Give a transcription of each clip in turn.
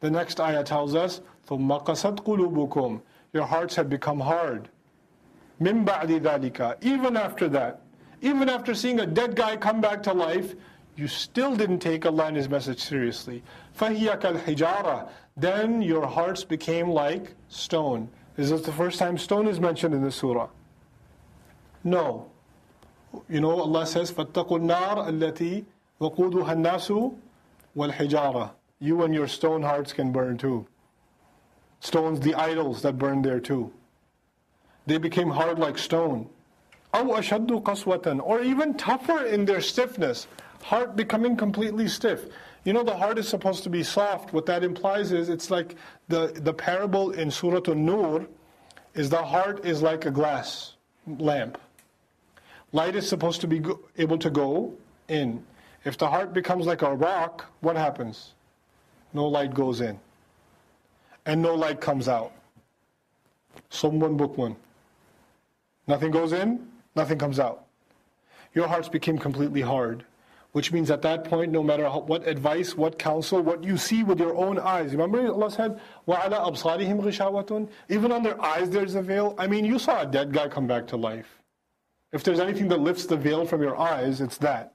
The next ayah tells us, ثُمَّ قَسَتْ قُلُوبُكُمْ Your hearts have become hard. مِن بَعْدِ ذَلِكَ Even after that, even after seeing a dead guy come back to life, you still didn't take Allah and His message seriously. فَهِيَ كَالْحِجَارَةِ Then your hearts became like stone. Is this the first time stone is mentioned in the surah? No. You know, Allah says, فَاتَّقُوا النَّارَ الَّتِي وَقُودُهَا النَّاسُ وَالْحِجَارَةِ you and your stone hearts can burn too. Stones, the idols that burned there too. They became hard like stone. Or even tougher in their stiffness. Heart becoming completely stiff. You know, the heart is supposed to be soft. What that implies is it's like the, the parable in Surah An-Nur is the heart is like a glass lamp. Light is supposed to be able to go in. If the heart becomes like a rock, what happens? no light goes in and no light comes out. Summun, Bukmun. Nothing goes in, nothing comes out. Your hearts became completely hard, which means at that point, no matter how, what advice, what counsel, what you see with your own eyes. Remember Allah said, وَعَلَىٰ أَبْصَارِهِمْ غِشَاوَةٌ Even on their eyes there's a veil. I mean, you saw a dead guy come back to life. If there's anything that lifts the veil from your eyes, it's that.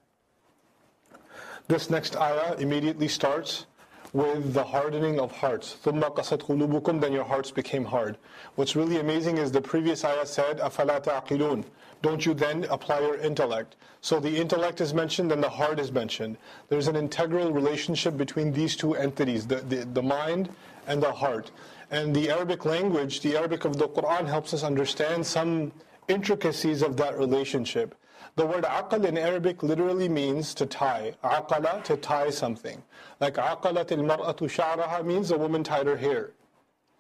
This next ayah immediately starts with the hardening of hearts. ثُمَّ قَسَتْ قُلُوبُكُمْ Then your hearts became hard. What's really amazing is the previous ayah said, أَفَلَا تَعْقِلُونَ Don't you then apply your intellect? So the intellect is mentioned and the heart is mentioned. There's an integral relationship between these two entities, the, the, the mind and the heart. And the Arabic language, the Arabic of the Quran helps us understand some intricacies of that relationship. The word aqal in Arabic literally means to tie. Aqala, to tie something. Like aqalat al-mar'atu sha'raha means the woman tied her hair.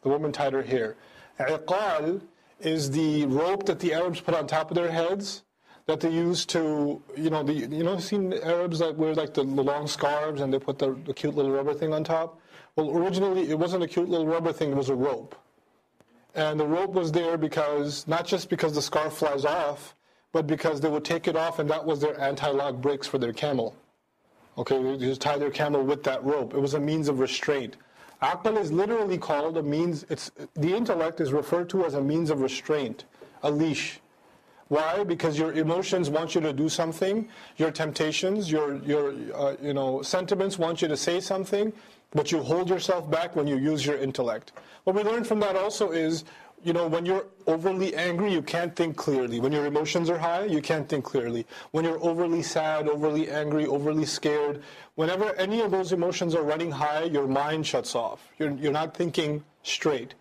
The woman tied her hair. Iqal is the rope that the Arabs put on top of their heads that they use to, you know, the, you know, seen Arabs that wear like the, the long scarves and they put the, the cute little rubber thing on top? Well, originally it wasn't a cute little rubber thing, it was a rope. And the rope was there because, not just because the scarf flies off, but because they would take it off and that was their anti-lock brakes for their camel. Okay, they just tie their camel with that rope. It was a means of restraint. Aql is literally called a means, it's, the intellect is referred to as a means of restraint, a leash. Why? Because your emotions want you to do something, your temptations, your, your uh, you know, sentiments want you to say something, but you hold yourself back when you use your intellect. What we learn from that also is you know, when you're overly angry, you can't think clearly. When your emotions are high, you can't think clearly. When you're overly sad, overly angry, overly scared, whenever any of those emotions are running high, your mind shuts off. You're, you're not thinking straight.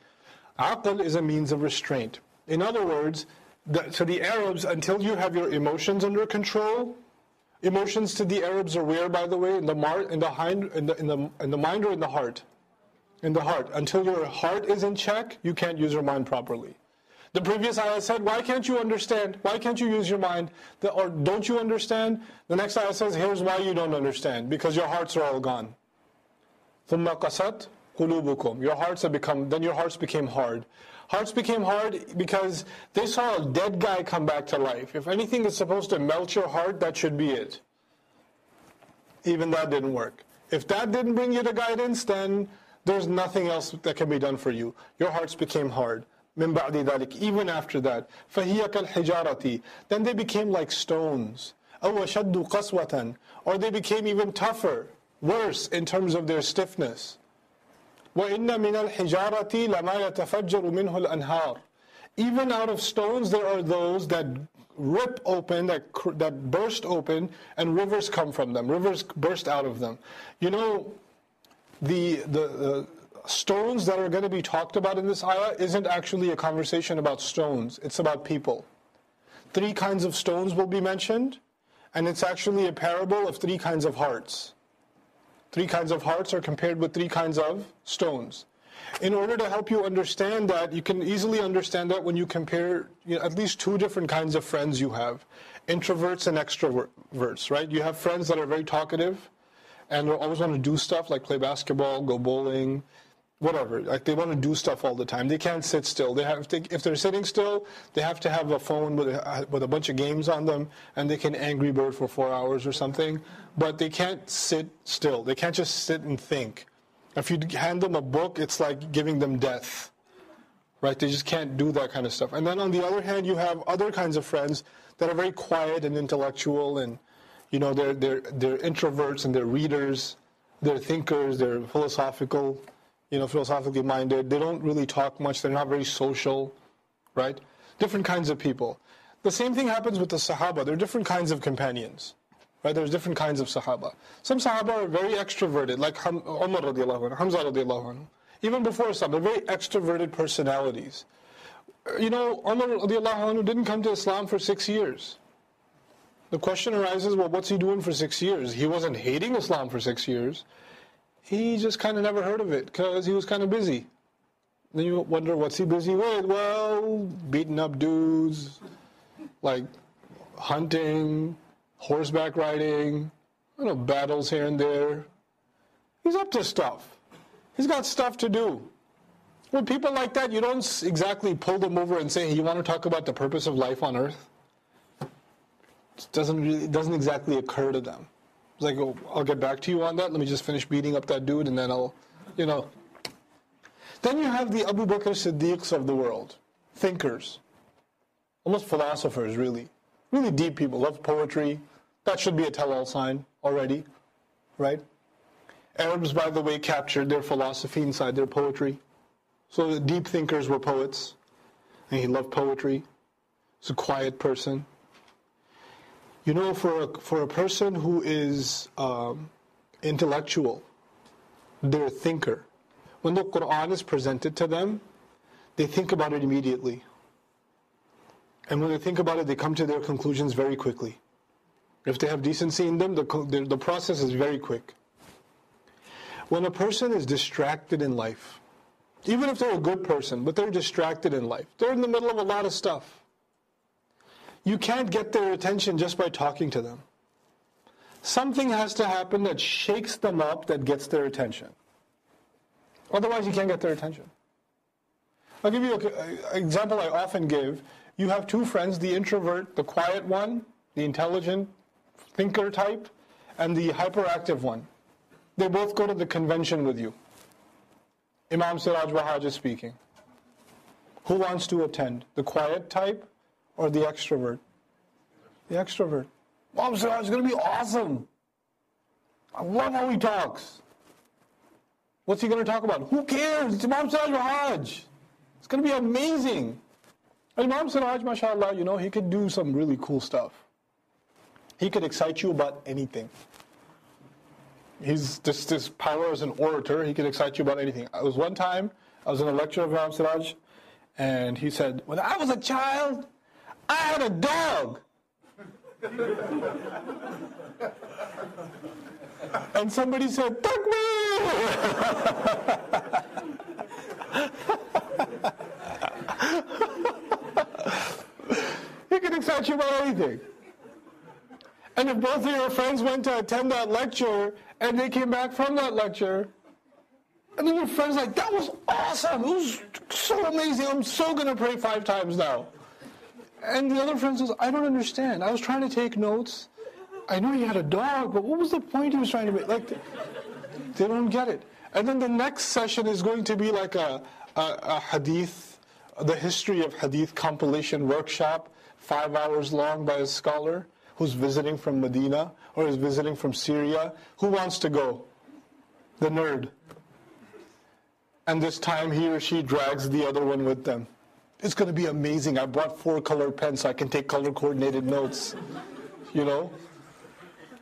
Aql is a means of restraint. In other words, the, to the Arabs, until you have your emotions under control, emotions to the Arabs are where, by the way, in the, mar, in the, hind, in the, in the, in the mind or in the heart? in the heart. Until your heart is in check, you can't use your mind properly. The previous ayah said, why can't you understand? Why can't you use your mind? The, or don't you understand? The next ayah says, here's why you don't understand. Because your hearts are all gone. ثُمَّ قَسَتْ قُلُوبُكُمْ Your hearts have become, then your hearts became hard. Hearts became hard because they saw a dead guy come back to life. If anything is supposed to melt your heart, that should be it. Even that didn't work. If that didn't bring you to guidance, then there's nothing else that can be done for you. Your hearts became hard. من بعد ذلك, even after that. فهي كالحجارة. Then they became like stones. أو أشد قسوة. Or they became even tougher, worse in terms of their stiffness. وإن من الحجارة لما يتفجر منه الأنهار. Even out of stones there are those that rip open, that, that burst open, and rivers come from them. Rivers burst out of them. You know, the, the, stones that are going to be talked about in this ayah isn't actually a conversation about stones, it's about people. Three kinds of stones will be mentioned, and it's actually a parable of three kinds of hearts. Three kinds of hearts are compared with three kinds of stones. In order to help you understand that, you can easily understand that when you compare you know, at least two different kinds of friends you have introverts and extroverts, right? You have friends that are very talkative, and they always want to do stuff like play basketball, go bowling, whatever. Like they want to do stuff all the time. They can't sit still. They have if they're sitting still, they have to have a phone with a, with a bunch of games on them, and they can Angry Bird for four hours or something. But they can't sit still. They can't just sit and think. If you hand them a book, it's like giving them death. Right? They just can't do that kind of stuff. And then on the other hand, you have other kinds of friends that are very quiet and intellectual and you know they're they're they're introverts and they're readers, they're thinkers, they're philosophical, you know, philosophically minded. They don't really talk much, they're not very social, right? Different kinds of people. The same thing happens with the Sahaba. There are different kinds of companions. Right? There's different kinds of Sahaba. Some Sahaba are very extroverted, like Umar radiallahu anhu, Hamza radiallahu anhu. Even before Islam, they're very extroverted personalities. You know, Umar radiallahu anhu didn't come to Islam for six years. The question arises, well, what's he doing for six years? He wasn't hating Islam for six years. He just kind of never heard of it because he was kind of busy. Then you wonder, what's he busy with? Well, beating up dudes, like hunting, horseback riding, you know, battles here and there. He's up to stuff. He's got stuff to do. With people like that, you don't exactly pull them over and say, hey, you want to talk about the purpose of life on earth? Doesn't really, doesn't exactly occur to them. It's like, oh, I'll get back to you on that. Let me just finish beating up that dude and then I'll, you know. Then you have the Abu Bakr Siddiqs of the world, thinkers, almost philosophers, really. Really deep people, love poetry, that should be a tell-all sign already, right? Arabs, by the way, captured their philosophy inside their poetry. So the deep thinkers were poets, and he loved poetry. He's a quiet person. You know, for a, for a person who is um, intellectual, they're a thinker. When the Quran is presented to them, they think about it immediately. And when they think about it, they come to their conclusions very quickly. If they have decency in them, the, the, the process is very quick. When a person is distracted in life, even if they're a good person, but they're distracted in life, they're in the middle of a lot of stuff. You can't get their attention just by talking to them. Something has to happen that shakes them up that gets their attention. Otherwise, you can't get their attention. I'll give you an example I often give. You have two friends, the introvert, the quiet one, the intelligent, thinker type and the hyperactive one. They both go to the convention with you. Imam Siraj Wahhaj is speaking. Who wants to attend? The quiet type or the extrovert? The extrovert. Imam Siraj oh, is going to be awesome. I love how he talks. What's he going to talk about? Who cares? It's Imam Siraj Wahhaj. It's going to be amazing. And Imam Siraj, mashallah, you know, he could do some really cool stuff. He could excite you about anything. He's just this power as an orator. He could excite you about anything. I was one time, I was in a lecture of Ram Siraj, and he said, When I was a child, I had a dog. and somebody said, Takbir! he can excite you about anything. And if both of your friends went to attend that lecture and they came back from that lecture, and then your friend's like, that was awesome. It was so amazing. I'm so going to pray five times now. And the other friend says, I don't understand. I was trying to take notes. I know he had a dog, but what was the point he was trying to make? Like, they don't get it. And then the next session is going to be like a, a, a hadith, the history of hadith compilation workshop, five hours long by a scholar who's visiting from Medina or is visiting from Syria. Who wants to go? The nerd. And this time he or she drags the other one with them. It's going to be amazing. I brought four color pens so I can take color coordinated notes. You know?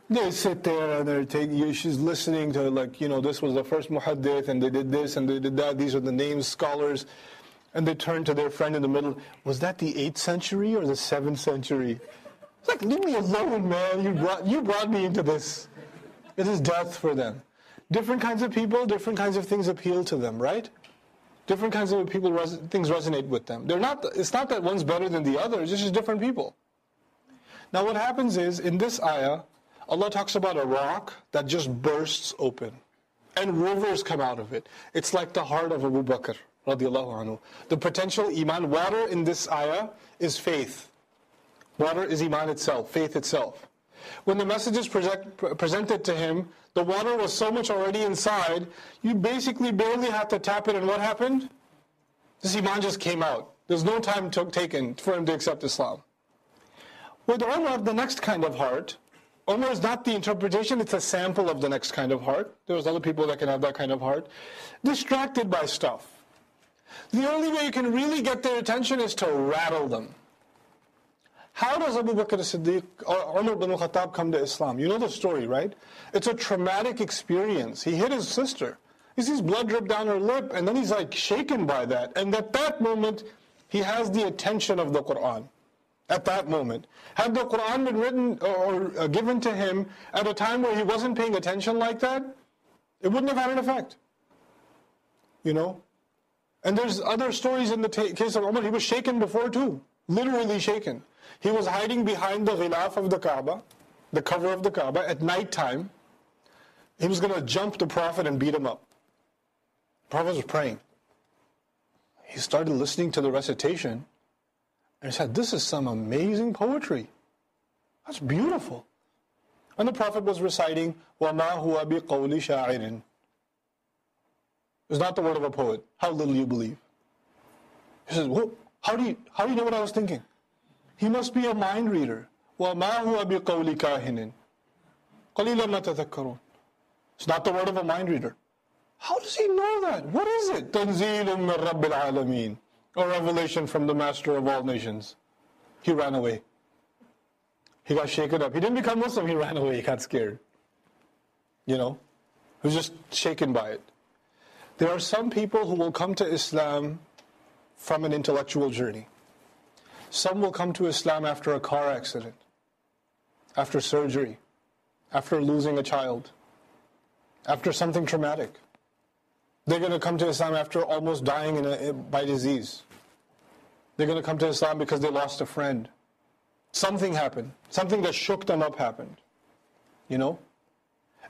They sit there and they're taking, she's listening to like, you know, this was the first muhaddith and they did this and they did that. These are the names, scholars. And they turn to their friend in the middle. Was that the 8th century or the 7th century? It's like, leave me alone, man. You brought, you brought me into this. It is death for them. Different kinds of people, different kinds of things appeal to them, right? Different kinds of people, res- things resonate with them. They're not, it's not that one's better than the other, it's just different people. Now, what happens is, in this ayah, Allah talks about a rock that just bursts open. And rivers come out of it. It's like the heart of Abu Bakr. radiallahu Anhu. The potential iman, water in this ayah is faith. Water is Iman itself, faith itself. When the message is present, presented to him, the water was so much already inside, you basically barely had to tap it, and what happened? This Iman just came out. There's no time took, taken for him to accept Islam. With Umar, the next kind of heart, Umar is not the interpretation, it's a sample of the next kind of heart. There's other people that can have that kind of heart. Distracted by stuff. The only way you can really get their attention is to rattle them. How does Abu Bakr as-Siddiq or Umar bin al-Khattab come to Islam? You know the story, right? It's a traumatic experience. He hit his sister. He sees blood drip down her lip, and then he's like shaken by that. And at that moment, he has the attention of the Quran. At that moment. Had the Quran been written or, or uh, given to him at a time where he wasn't paying attention like that, it wouldn't have had an effect. You know? And there's other stories in the case of Umar, he was shaken before too. Literally shaken. He was hiding behind the ghilaf of the Kaaba, the cover of the Kaaba, at night time. He was going to jump the Prophet and beat him up. The Prophet was praying. He started listening to the recitation and he said, This is some amazing poetry. That's beautiful. And the Prophet was reciting, وَمَا هُوَ بِقَوْلِ شَاعِرٍ It's not the word of a poet. How little you believe. He says, well, how do you, how do you know what I was thinking? He must be a mind reader. وَمَا هُوَ بِقَوْلِ كَاهِنٍ قَلِيلًا مَا تَذَكَّرُونَ It's not the word of a mind reader. How does he know that? What is it? تَنزِيلٌ مِّن رَبِّ الْعَالَمِينَ A revelation from the Master of all nations. He ran away. He got shaken up. He didn't become Muslim, he ran away. He got scared. You know? He was just shaken by it. There are some people who will come to Islam from an intellectual journey. Some will come to Islam after a car accident, after surgery, after losing a child, after something traumatic. They're going to come to Islam after almost dying a, by disease. They're going to come to Islam because they lost a friend. Something happened. Something that shook them up happened. You know?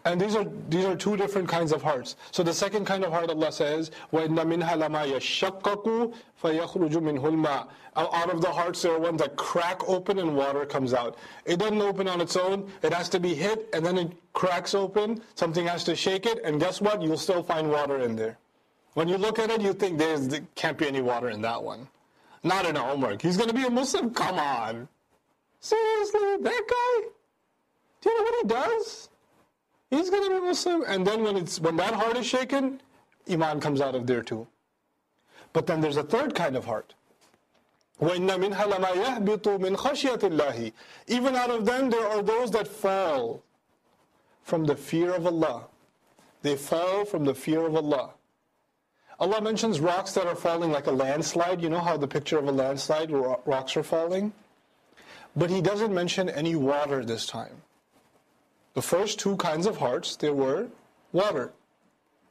And these are these are two different kinds of hearts. So the second kind of heart, Allah says, وَإِنَّ مِنْهَا لَمَا يَشَّقَّقُ فَيَخْرُجُ مِنْهُ الْمَاءُ Out of the hearts there are ones that crack open and water comes out. It doesn't open on its own. It has to be hit and then it cracks open. Something has to shake it. And guess what? You'll still find water in there. When you look at it, you think there can't be any water in that one. Not in our homework. He's going to be a Muslim? Come on. Seriously? That guy? Do you know what he does? He's going to be Muslim. And then when, it's, when that heart is shaken, Iman comes out of there too. But then there's a third kind of heart. وَإِنَّ مِنْهَا لَمَا يَهْبِطُ مِنْ خَشْيَةِ اللَّهِ Even out of them there are those that fall from the fear of Allah. They fall from the fear of Allah. Allah mentions rocks that are falling like a landslide. You know how the picture of a landslide where rocks are falling? But He doesn't mention any water this time. The first two kinds of hearts, there were water.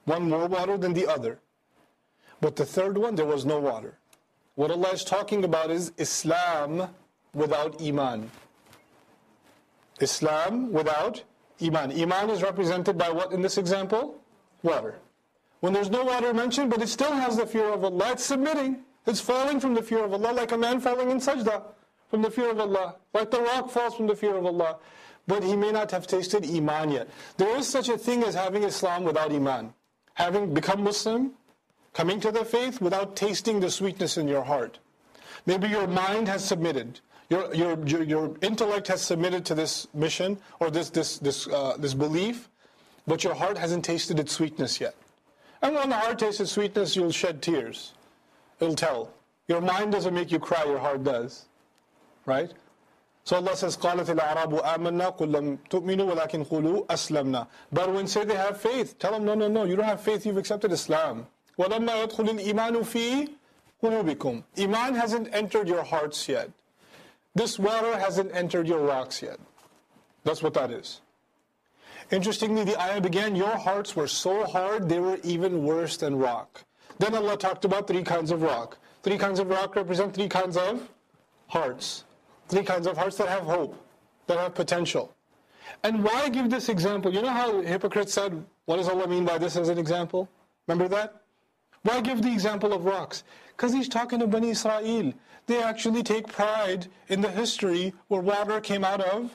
One more water than the other. But the third one, there was no water. What Allah is talking about is Islam without Iman. Islam without Iman. Iman is represented by what in this example? Water. When there's no water mentioned, but it still has the fear of Allah, it's submitting. It's falling from the fear of Allah, like a man falling in sajda from the fear of Allah, like the rock falls from the fear of Allah but he may not have tasted Iman yet. There is such a thing as having Islam without Iman. Having become Muslim, coming to the faith without tasting the sweetness in your heart. Maybe your mind has submitted. Your, your, your, your intellect has submitted to this mission or this, this, this, uh, this belief, but your heart hasn't tasted its sweetness yet. And when the heart tastes its sweetness, you'll shed tears. It'll tell. Your mind doesn't make you cry, your heart does. Right? So Allah says, قَالَتِ الْأَعْرَابُ آمَنَّا قُلْ لَمْ تُؤْمِنُوا وَلَكِنْ قُولُوا أَسْلَمْنَا But when say they have faith, tell them, no, no, no, you don't have faith, you've accepted Islam. وَلَمَّا يَدْخُلِ الْإِيمَانُ فِي قُلُوبِكُمْ Iman hasn't entered your hearts yet. This water hasn't entered your rocks yet. That's what that is. Interestingly, the ayah began, your hearts were so hard, they were even worse than rock. Then Allah talked about three kinds of rock. Three kinds of rock represent three kinds of hearts. Three kinds of hearts that have hope, that have potential. And why give this example? You know how hypocrites said, what does Allah mean by this as an example? Remember that? Why give the example of rocks? Because he's talking to Bani Israel. They actually take pride in the history where water came out of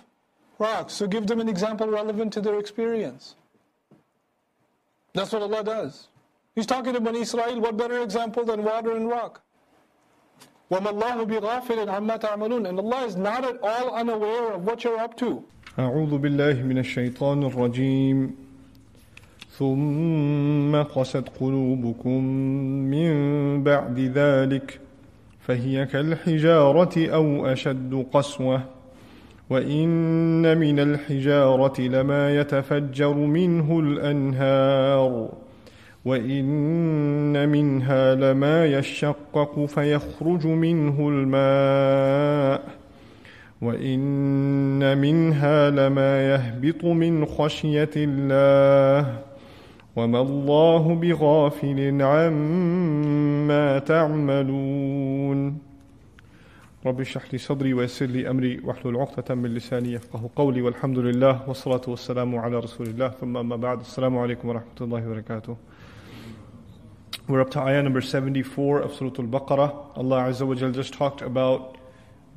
rocks. So give them an example relevant to their experience. That's what Allah does. He's talking to Bani Israel, what better example than water and rock? وَمَا اللَّهُ بِغَافِلٍ عَمَّا تَعْمَلُونَ. And Allah is not at all unaware of what you're up to. أعوذ بالله من الشيطان الرجيم. ثم قست قلوبكم من بعد ذلك فهي كالحجارة أو أشد قسوة. وإن من الحجارة لما يتفجر منه الأنهار. وإن منها لما يشقق فيخرج منه الماء وإن منها لما يهبط من خشية الله وما الله بغافل عما تعملون رب اشرح لي صدري ويسر لي أمري واحلل عقدة من لساني يفقه قولي والحمد لله والصلاة والسلام على رسول الله. ثم أما بعد السلام عليكم ورحمة الله وبركاته. We're up to ayah number 74 of Surah Al-Baqarah. Allah Azza wa Jal just talked about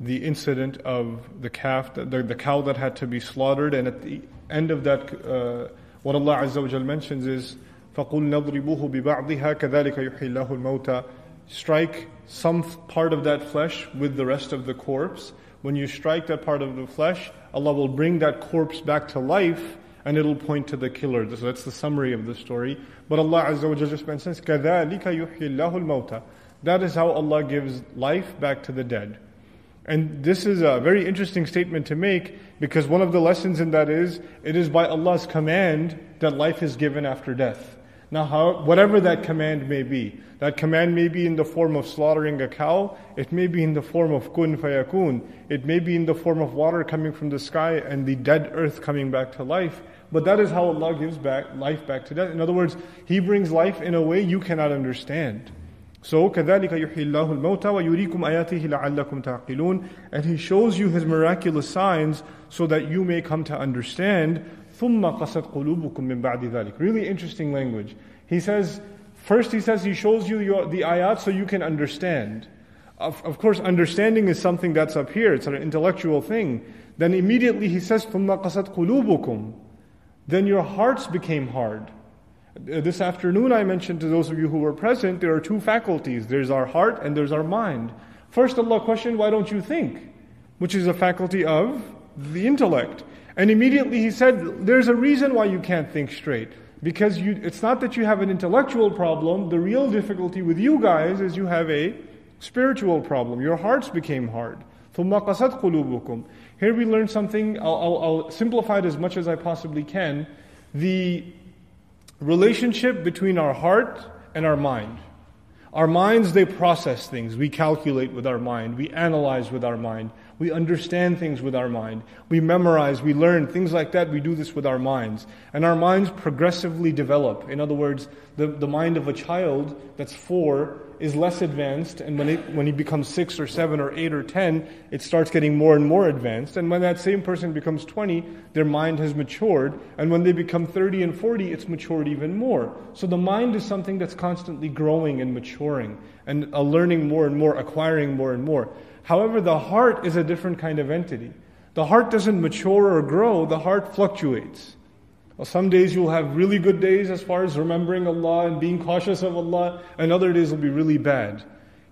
the incident of the calf, the, the, the, cow that had to be slaughtered, and at the end of that, uh, what Allah Azza wa Jal mentions is, فَقُلْ نَضْرِبُوهُ بِبَعْضِهَا كَذَلِكَ يُحْيِي اللَّهُ الْمَوْتَى Strike some part of that flesh with the rest of the corpse. When you strike that part of the flesh, Allah will bring that corpse back to life and it'll point to the killer. So that's the summary of the story. But Allah Azza wa Jalla just mentions, كَذَلِكَ يُحْيِي اللَّهُ الْمَوْتَى That is how Allah gives life back to the dead. And this is a very interesting statement to make because one of the lessons in that is, it is by Allah's command that life is given after death. Now, how, whatever that command may be, that command may be in the form of slaughtering a cow, it may be in the form of kun fayakun, it may be in the form of water coming from the sky and the dead earth coming back to life. But that is how Allah gives back life back to death. In other words, He brings life in a way you cannot understand. So, كذلك يحيي الله الموتى ويريكم آياته لعلكم تعقلون And He shows you His miraculous signs so that you may come to understand. ثم قست قلوبكم من بعد ذلك. Really interesting language. He says, first He says He shows you your, the ayat so you can understand. Of, of course, understanding is something that's up here. It's an intellectual thing. Then immediately He says, ثم قست قلوبكم then your hearts became hard. Uh, this afternoon, I mentioned to those of you who were present, there are two faculties there's our heart and there's our mind. First, Allah questioned, Why don't you think? Which is a faculty of the intellect. And immediately He said, There's a reason why you can't think straight. Because you, it's not that you have an intellectual problem, the real difficulty with you guys is you have a spiritual problem. Your hearts became hard. ثم قست قلوبكم here we learn something, I'll, I'll, I'll simplify it as much as I possibly can. The relationship between our heart and our mind. Our minds, they process things. We calculate with our mind. We analyze with our mind. We understand things with our mind. We memorize, we learn, things like that. We do this with our minds. And our minds progressively develop. In other words, the, the mind of a child that's four is less advanced, and when, it, when he becomes six or seven or eight or ten, it starts getting more and more advanced. And when that same person becomes 20, their mind has matured. And when they become 30 and 40, it's matured even more. So the mind is something that's constantly growing and maturing, and uh, learning more and more, acquiring more and more. However, the heart is a different kind of entity. The heart doesn't mature or grow, the heart fluctuates. Well, some days you'll have really good days as far as remembering Allah and being cautious of Allah, and other days will be really bad.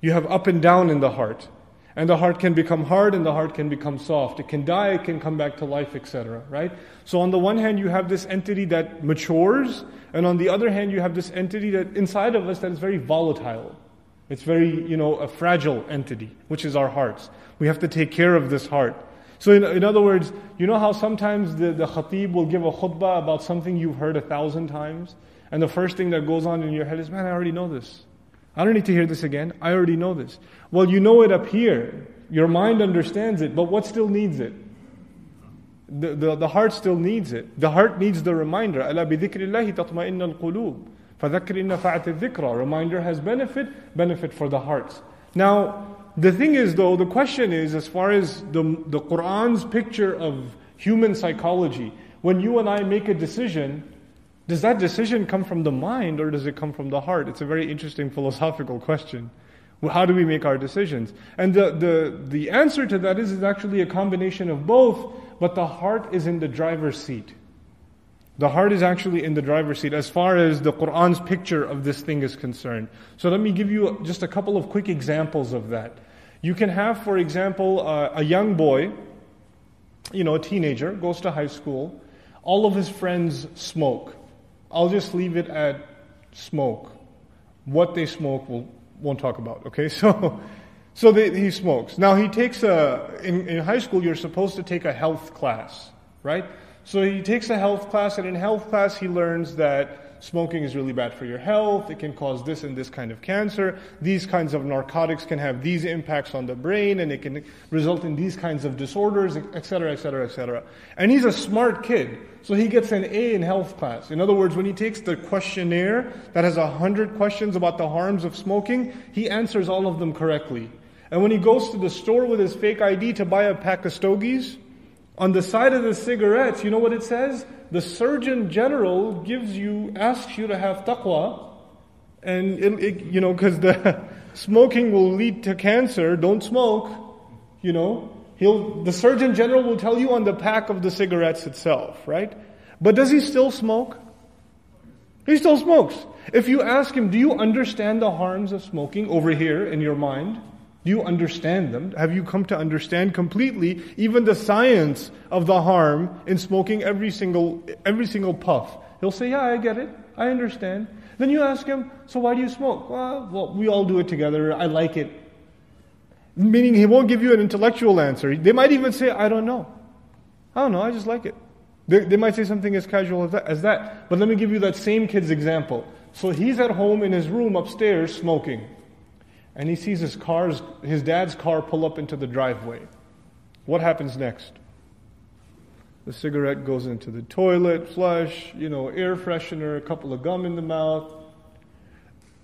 You have up and down in the heart. And the heart can become hard and the heart can become soft. It can die, it can come back to life, etc. Right? So on the one hand you have this entity that matures, and on the other hand you have this entity that inside of us that is very volatile. It's very, you know, a fragile entity, which is our hearts. We have to take care of this heart. So, in, in other words, you know how sometimes the, the khatib will give a khutbah about something you've heard a thousand times? And the first thing that goes on in your head is, man, I already know this. I don't need to hear this again. I already know this. Well, you know it up here. Your mind understands it, but what still needs it? The, the, the heart still needs it. The heart needs the reminder. أَلَا بِذِكْرِ اللَّهِ تَطْمَئِنَّ الْقُلُوبِ فَذَكِّرْ إِنَّ فَعَتِ الذِّكْرَى Reminder has benefit, benefit for the hearts. Now, the thing is, though, the question is as far as the, the Quran's picture of human psychology, when you and I make a decision, does that decision come from the mind or does it come from the heart? It's a very interesting philosophical question. How do we make our decisions? And the, the, the answer to that is, is actually a combination of both, but the heart is in the driver's seat. The heart is actually in the driver's seat as far as the Quran's picture of this thing is concerned. So let me give you just a couple of quick examples of that. You can have, for example, uh, a young boy, you know, a teenager, goes to high school. All of his friends smoke. I'll just leave it at smoke. What they smoke, we'll, won't talk about, okay? So, so they, he smokes. Now he takes a, in, in high school, you're supposed to take a health class, right? So he takes a health class, and in health class, he learns that smoking is really bad for your health. It can cause this and this kind of cancer. These kinds of narcotics can have these impacts on the brain, and it can result in these kinds of disorders, etc., etc., etc. And he's a smart kid, so he gets an A in health class. In other words, when he takes the questionnaire that has a hundred questions about the harms of smoking, he answers all of them correctly. And when he goes to the store with his fake ID to buy a pack of stogies, on the side of the cigarettes, you know what it says? The Surgeon General gives you, asks you to have taqwa, and it, it, you know, because the smoking will lead to cancer. Don't smoke. You know, he'll the Surgeon General will tell you on the pack of the cigarettes itself, right? But does he still smoke? He still smokes. If you ask him, do you understand the harms of smoking over here in your mind? Do you understand them? Have you come to understand completely even the science of the harm in smoking every single, every single puff? He'll say, Yeah, I get it. I understand. Then you ask him, So why do you smoke? Well, well, we all do it together. I like it. Meaning he won't give you an intellectual answer. They might even say, I don't know. I don't know, I just like it. They, they might say something as casual as that, as that. But let me give you that same kid's example. So he's at home in his room upstairs smoking and he sees his car's, his dad's car pull up into the driveway. What happens next? The cigarette goes into the toilet, flush, you know, air freshener, a couple of gum in the mouth.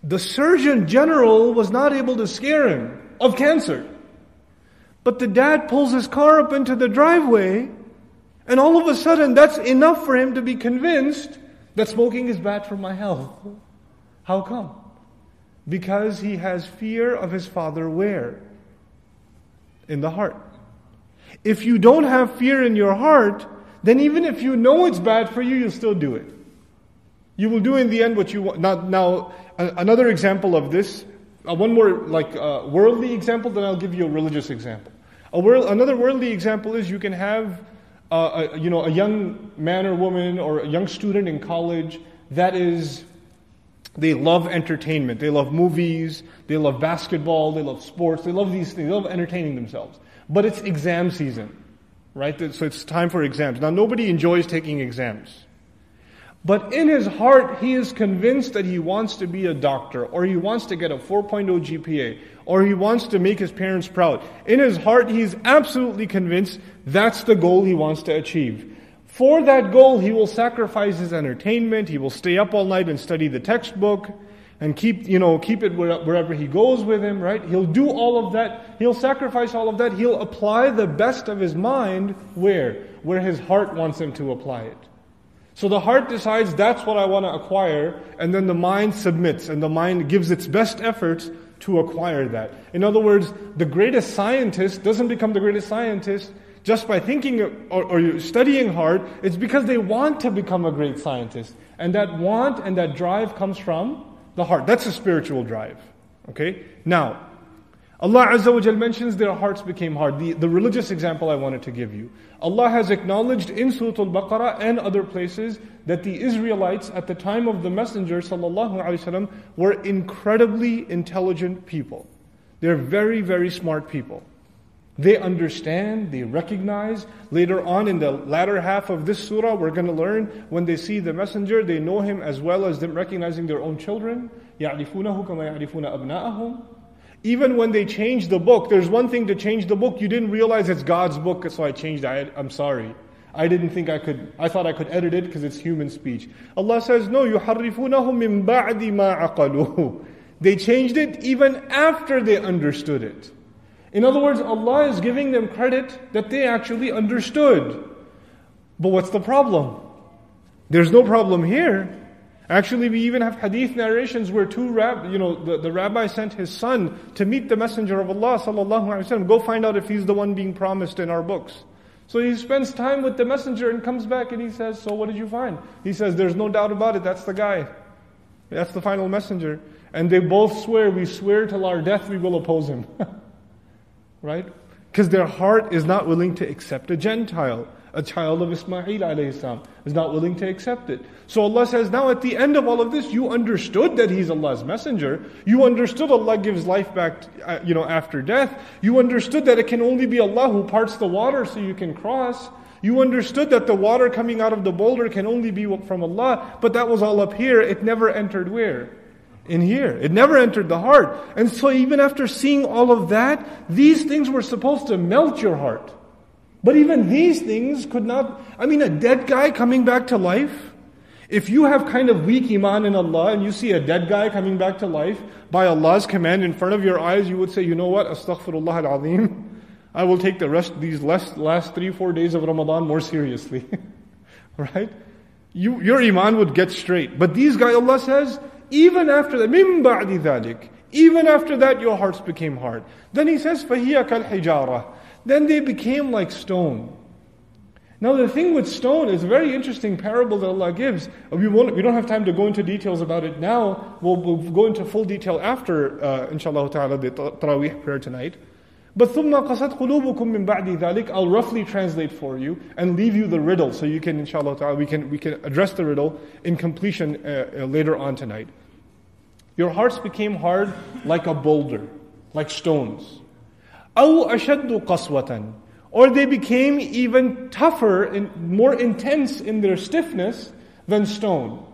The Surgeon General was not able to scare him of cancer. But the dad pulls his car up into the driveway, and all of a sudden that's enough for him to be convinced that smoking is bad for my health. How come? Because he has fear of his father where? In the heart. If you don't have fear in your heart, then even if you know it's bad for you, you'll still do it. You will do in the end what you want. Now, now another example of this, uh, one more like uh, worldly example, then I'll give you a religious example. A world, another worldly example is you can have uh, a, you know, a young man or woman or a young student in college that is they love entertainment. They love movies. They love basketball. They love sports. They love these things. They love entertaining themselves. But it's exam season, right? So it's time for exams. Now, nobody enjoys taking exams. But in his heart, he is convinced that he wants to be a doctor, or he wants to get a 4.0 GPA, or he wants to make his parents proud. In his heart, he is absolutely convinced that's the goal he wants to achieve. For that goal, he will sacrifice his entertainment. He will stay up all night and study the textbook and keep, you know, keep it wherever he goes with him, right? He'll do all of that. He'll sacrifice all of that. He'll apply the best of his mind where? Where his heart wants him to apply it. So the heart decides that's what I want to acquire, and then the mind submits, and the mind gives its best efforts to acquire that. In other words, the greatest scientist doesn't become the greatest scientist just by thinking or, or, studying hard, it's because they want to become a great scientist. And that want and that drive comes from the heart. That's a spiritual drive. Okay? Now, Allah Azza wa Jal mentions their hearts became hard. The, the religious example I wanted to give you. Allah has acknowledged in Surah Al-Baqarah and other places that the Israelites at the time of the Messenger sallallahu were incredibly intelligent people. They're very, very smart people. They understand, they recognize. Later on in the latter half of this surah, we're going to learn when they see the messenger, they know him as well as them recognizing their own children. يَعْرِفُونَهُ كَمَا يَعْرِفُونَ أَبْنَاءَهُم Even when they change the book, there's one thing to change the book. You didn't realize it's God's book, so I changed it. I'm sorry. I didn't think I could, I thought I could edit it because it's human speech. Allah says, no, يُحَرِّفُونَهُ مِن بَعْدِ مَا عَقَلُوهُ They changed it even after they understood it. In other words, Allah is giving them credit that they actually understood. But what's the problem? There's no problem here. Actually, we even have hadith narrations where two rab, you know, the, the rabbi sent his son to meet the messenger of Allah sallallahu alaihi wasallam. Go find out if he's the one being promised in our books. So he spends time with the messenger and comes back and he says, So what did you find? He says, There's no doubt about it, that's the guy. That's the final messenger. And they both swear, We swear till our death we will oppose him. right? Because their heart is not willing to accept a Gentile a child of Ismail salam, is not willing to accept it. So Allah says, now at the end of all of this, you understood that He's Allah's messenger. You understood Allah gives life back, uh, you know, after death. You understood that it can only be Allah who parts the water so you can cross. You understood that the water coming out of the boulder can only be from Allah, but that was all up here. It never entered where? In here. It never entered the heart. And so even after seeing all of that, these things were supposed to melt your heart. But even these things could not, I mean, a dead guy coming back to life. If you have kind of weak iman in Allah and you see a dead guy coming back to life by Allah's command in front of your eyes, you would say, you know what, astaghfirullah al-azim. I will take the rest, these last, last three, four days of Ramadan more seriously. right? You, your iman would get straight. But these guys, Allah says, even after that, min ba'di dhalik, even after that, your hearts became hard. Then He says, فَهِيَ كَالْحِجَارَةِ then they became like stone. Now, the thing with stone is a very interesting parable that Allah gives. We, won't, we don't have time to go into details about it now. We'll, we'll go into full detail after, uh, inshallah ta'ala, the Taraweeh prayer tonight. But ثُمَّ قَسَتْ قُلُوبُكُم مِّن بَعْدِ ذَلِكَ I'll roughly translate for you and leave you the riddle so you can, inshallah ta'ala, we can, we can address the riddle in completion uh, uh, later on tonight. Your hearts became hard like a boulder, like stones. أو أشد قسوة or they became even tougher and more intense in their stiffness than stone.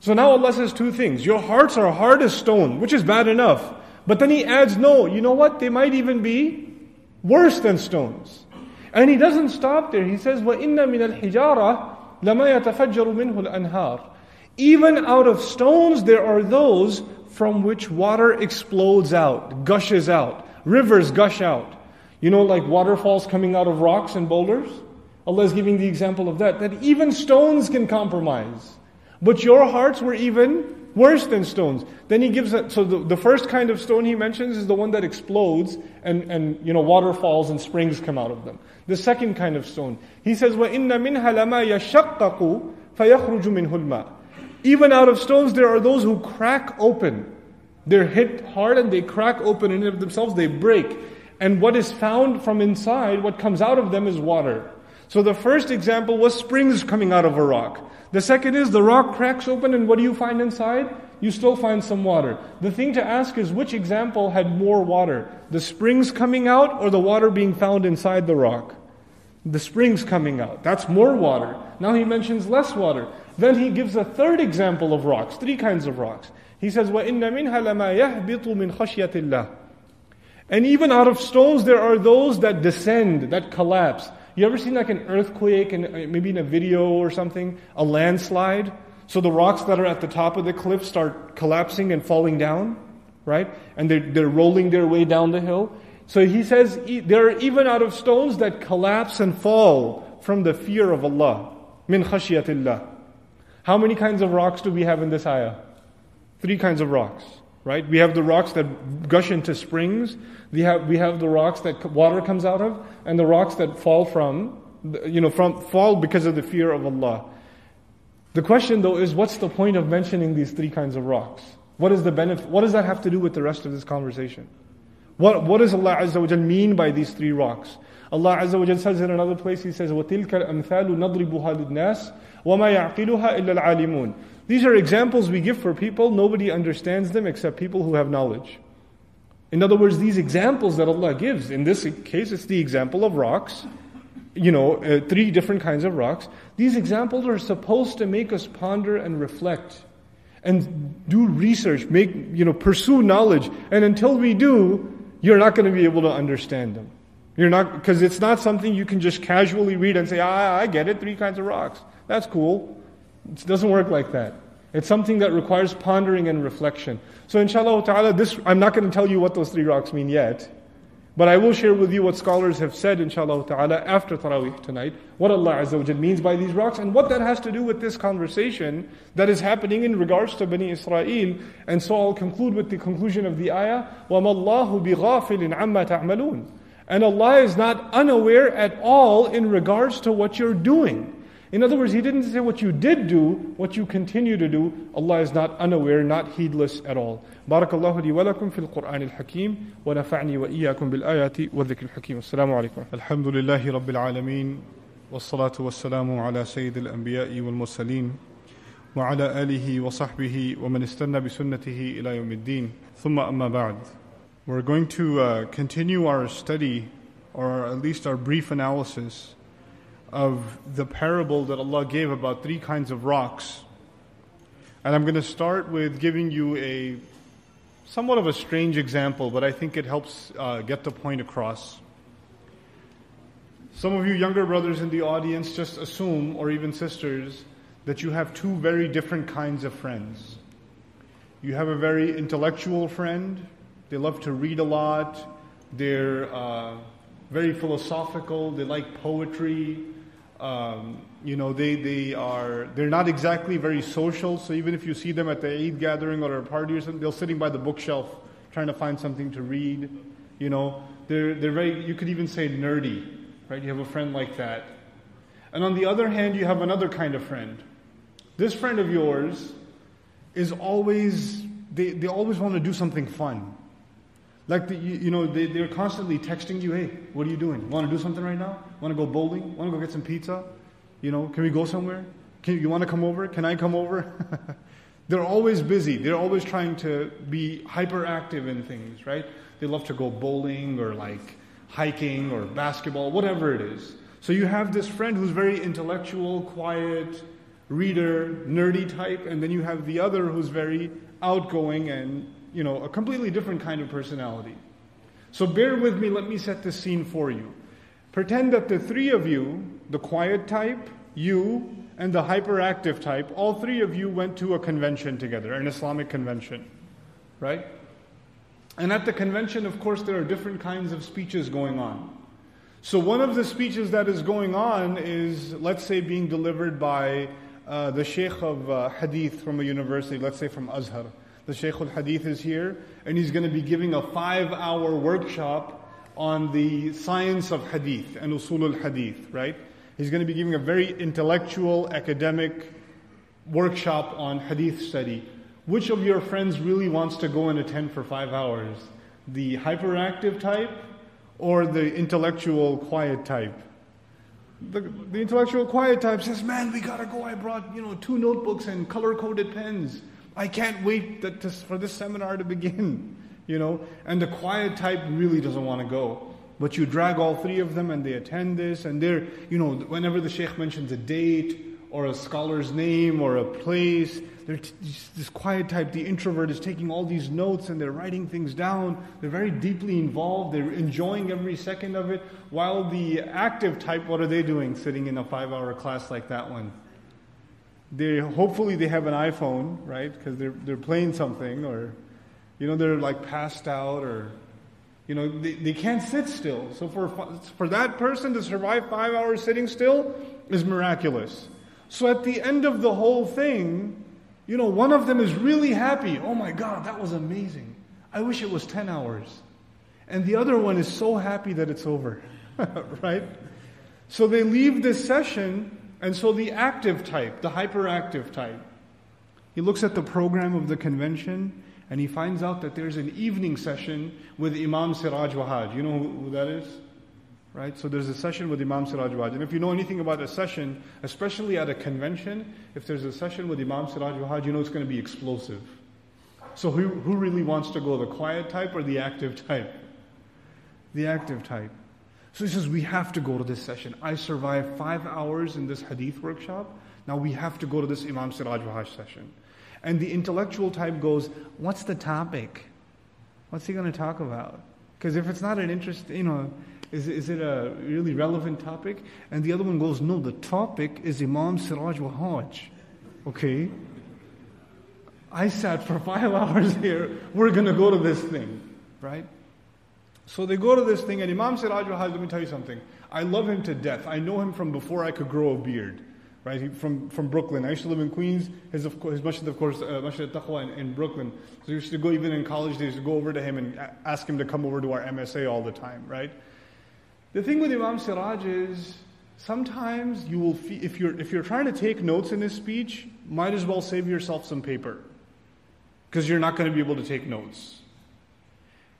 So now Allah says two things. Your hearts are hard as stone, which is bad enough. But then He adds, no, you know what? They might even be worse than stones. And He doesn't stop there. He says, وَإِنَّ مِنَ الْحِجَارَةِ لَمَا يَتَفَجَّرُ مِنْهُ الْأَنْهَارِ Even out of stones, there are those from which water explodes out, gushes out. Rivers gush out. You know, like waterfalls coming out of rocks and boulders? Allah is giving the example of that, that even stones can compromise. But your hearts were even worse than stones. Then he gives that, so the, the first kind of stone he mentions is the one that explodes and, and, you know, waterfalls and springs come out of them. The second kind of stone, he says, وَإِنَّ مِنْهَا لَمَا يَشَقَّقُ فَيَخْرُجُ مِنْهُ الْمَاءِ even out of stones, there are those who crack open they're hit hard and they crack open in of themselves, they break. And what is found from inside, what comes out of them is water. So the first example was springs coming out of a rock. The second is the rock cracks open and what do you find inside? You still find some water. The thing to ask is which example had more water? The springs coming out or the water being found inside the rock? The springs coming out. That's more water. Now he mentions less water. Then he gives a third example of rocks, three kinds of rocks. He says, وَإِنَّ مِنْهَا لَمَا يَهْبِطُ مِنْ خَشْيَةِ اللَّهِ And even out of stones, there are those that descend, that collapse. You ever seen like an earthquake, and uh, maybe in a video or something, a landslide? So the rocks that are at the top of the cliff start collapsing and falling down, right? And they're, they're rolling their way down the hill. So he says there are even out of stones that collapse and fall from the fear of Allah. Min khashiyatillah. How many kinds of rocks do we have in this ayah? Three kinds of rocks, right? We have the rocks that gush into springs. We have, we have the rocks that water comes out of, and the rocks that fall from, you know, from, fall because of the fear of Allah. The question though is, what's the point of mentioning these three kinds of rocks? What is the benefit? What does that have to do with the rest of this conversation? What, what does Allah Azza wa mean by these three rocks? Allah Azza wa says in another place, He says, وَتِلْكَ الْأَمْثَالُ نَضْرِبُهَا لِلنَّاسِ وَمَا يَعْقِلُهَا إِلَّا الْعَالِمُونَ these are examples we give for people, nobody understands them except people who have knowledge. In other words, these examples that Allah gives, in this case, it's the example of rocks, you know, uh, three different kinds of rocks. These examples are supposed to make us ponder and reflect and do research, make, you know, pursue knowledge. And until we do, you're not going to be able to understand them. You're not, because it's not something you can just casually read and say, ah, I get it, three kinds of rocks. That's cool. It doesn't work like that. It's something that requires pondering and reflection. So inshallah ta'ala, this, I'm not going to tell you what those three rocks mean yet. But I will share with you what scholars have said, inshallah ta'ala, after Taraweeh tonight, what Allah Azza wa means by these rocks, and what that has to do with this conversation that is happening in regards to Bani Israel. And so I'll conclude with the conclusion of the ayah, وَمَا اللَّهُ بِغَافِلٍ عَمَّا تَعْمَلُونَ And Allah is not unaware at all in regards to what you're doing. In other words, He didn't say what you did do, what you continue to do. Allah is not unaware, not heedless at all. بارك الله لي ولكم في القرآن الحكيم ونفعني وإياكم بالآيات والذكر الحكيم السلام عليكم الحمد لله رب العالمين والصلاة والسلام على سيد الأنبياء والمرسلين وعلى آله وصحبه ومن استنى بسنته إلى يوم الدين ثم أما بعد We're going to uh, continue our study or at least our brief analysis of the parable that Allah gave about three kinds of rocks. And I'm going to start with giving you a somewhat of a strange example, but I think it helps uh, get the point across. Some of you younger brothers in the audience just assume, or even sisters, that you have two very different kinds of friends. You have a very intellectual friend, they love to read a lot, they're uh, very philosophical, they like poetry. Um, you know, they, they are, they're not exactly very social, so even if you see them at the Eid gathering or a party or something, they're sitting by the bookshelf trying to find something to read. You know, they're, they're very, you could even say nerdy right? You have a friend like that. And on the other hand, you have another kind of friend. This friend of yours is always, they, they always want to do something fun. Like, the, you, you, know, they, they're constantly texting you, hey, what are you doing? Want to do something right now? Want to go bowling? Want to go get some pizza? You know, can we go somewhere? Can, you want to come over? Can I come over? they're always busy. They're always trying to be hyperactive in things, right? They love to go bowling or like hiking or basketball, whatever it is. So you have this friend who's very intellectual, quiet, reader, nerdy type, and then you have the other who's very outgoing and, you know, a completely different kind of personality. So bear with me, let me set the scene for you. Pretend that the three of you, the quiet type, you, and the hyperactive type, all three of you went to a convention together, an Islamic convention, right? And at the convention, of course, there are different kinds of speeches going on. So, one of the speeches that is going on is, let's say, being delivered by uh, the Sheikh of uh, Hadith from a university, let's say from Azhar. The Sheikh al Hadith is here, and he's going to be giving a five hour workshop on the science of Hadith and Usul al Hadith, right? He's going to be giving a very intellectual, academic workshop on Hadith study. Which of your friends really wants to go and attend for five hours? The hyperactive type or the intellectual quiet type? The, the intellectual quiet type says, Man, we gotta go. I brought, you know, two notebooks and color coded pens. I can't wait to, for this seminar to begin, you know. And the quiet type really doesn't want to go. But you drag all three of them and they attend this, and they're, you know, whenever the sheikh mentions a date or a scholar's name or a place, t- this quiet type, the introvert, is taking all these notes and they're writing things down. They're very deeply involved. They're enjoying every second of it. While the active type, what are they doing sitting in a five hour class like that one? They hopefully they have an iPhone, right? Because they're they're playing something, or you know they're like passed out, or you know they, they can't sit still. So for for that person to survive five hours sitting still is miraculous. So at the end of the whole thing, you know, one of them is really happy. Oh my God, that was amazing. I wish it was 10 hours. And the other one is so happy that it's over. right? So they leave this session, and so the active type, the hyperactive type, he looks at the program of the convention and he finds out that there's an evening session with Imam Siraj Wahhaj. You know who, who that is? right? So there's a session with Imam Siraj Wahhaj. And if you know anything about a session, especially at a convention, if there's a session with Imam Siraj Wahhaj, you know it's going to be explosive. So who, who really wants to go, the quiet type or the active type? The active type. So he says, we have to go to this session. I survived five hours in this hadith workshop. Now we have to go to this Imam Siraj Wahhaj session. And the intellectual type goes, what's the topic? What's he going to talk about? Because if it's not an interest, you know, is, is it a really relevant topic? And the other one goes, No, the topic is Imam Siraj Wahhaj. Okay? I sat for five hours here. We're going to go to this thing, right? So they go to this thing, and Imam Siraj Wahhaj, let me tell you something. I love him to death. I know him from before I could grow a beard, right? He, from, from Brooklyn. I used to live in Queens. His, of course, his masjid, of course, uh, Masjid Taqwa in, in Brooklyn. So we used to go, even in college, used to go over to him and ask him to come over to our MSA all the time, right? The thing with Imam Siraj is sometimes you will, fe- if you're if you're trying to take notes in his speech, might as well save yourself some paper, because you're not going to be able to take notes.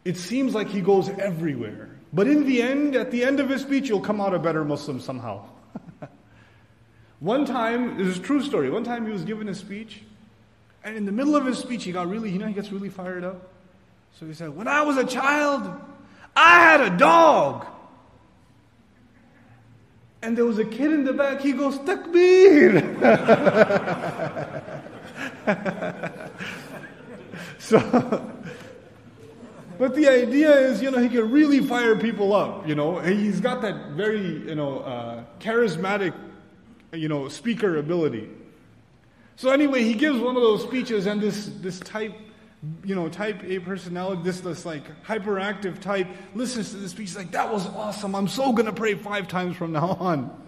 It seems like he goes everywhere, but in the end, at the end of his speech, you'll come out a better Muslim somehow. One time, this is a true story. One time he was giving a speech, and in the middle of his speech, he got really, you know, he gets really fired up. So he said, When I was a child, I had a dog. And there was a kid in the back, he goes, Takbir. so, but the idea is, you know, he can really fire people up, you know. He's got that very, you know, uh, charismatic, you know, speaker ability. So anyway, he gives one of those speeches, and this, this type you know, type A personality, this, this like hyperactive type, listens to the speech, like, that was awesome. I'm so to pray five times from now on.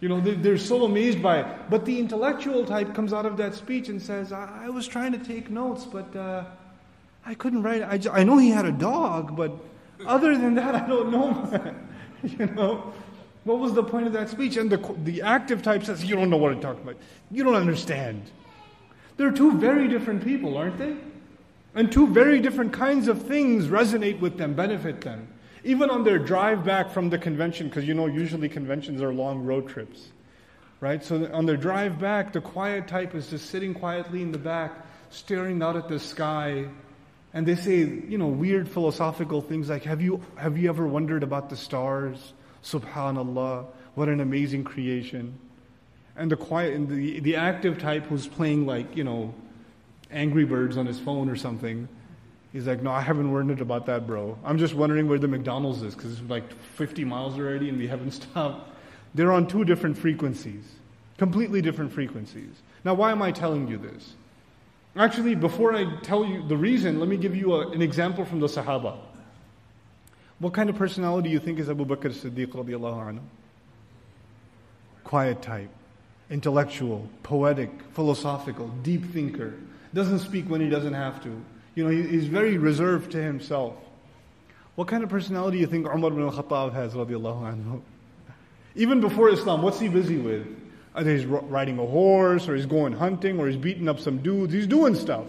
You know, they, they're so amazed by it. But the intellectual type comes out of that speech and says, I, I was trying to take notes, but uh, I couldn't write. I, just, I know he had a dog, but other than that, I don't know. you know? What was the point of that speech? And the, the active type says, You don't know what I'm talking about. You don't understand. They're two very different people, aren't they? And two very different kinds of things resonate with them, benefit them. Even on their drive back from the convention, because you know, usually conventions are long road trips, right? So on their drive back, the quiet type is just sitting quietly in the back, staring out at the sky. And they say, you know, weird philosophical things like, have you, have you ever wondered about the stars? Subhanallah, what an amazing creation. And the quiet, and the, the active type who's playing like, you know, Angry Birds on his phone or something. He's like, no, I haven't wondered about that, bro. I'm just wondering where the McDonald's is because it's like 50 miles already and we haven't stopped. They're on two different frequencies, completely different frequencies. Now, why am I telling you this? Actually, before I tell you the reason, let me give you a, an example from the Sahaba. What kind of personality do you think is Abu Bakr Siddiq radiallahu anhu? Quiet type, intellectual, poetic, philosophical, deep thinker, doesn't speak when he doesn't have to. You know, he's very reserved to himself. What kind of personality do you think Umar ibn al-Khattab has, radiallahu anhu? Even before Islam, what's he busy with? Either he's riding a horse, or he's going hunting, or he's beating up some dudes. He's doing stuff.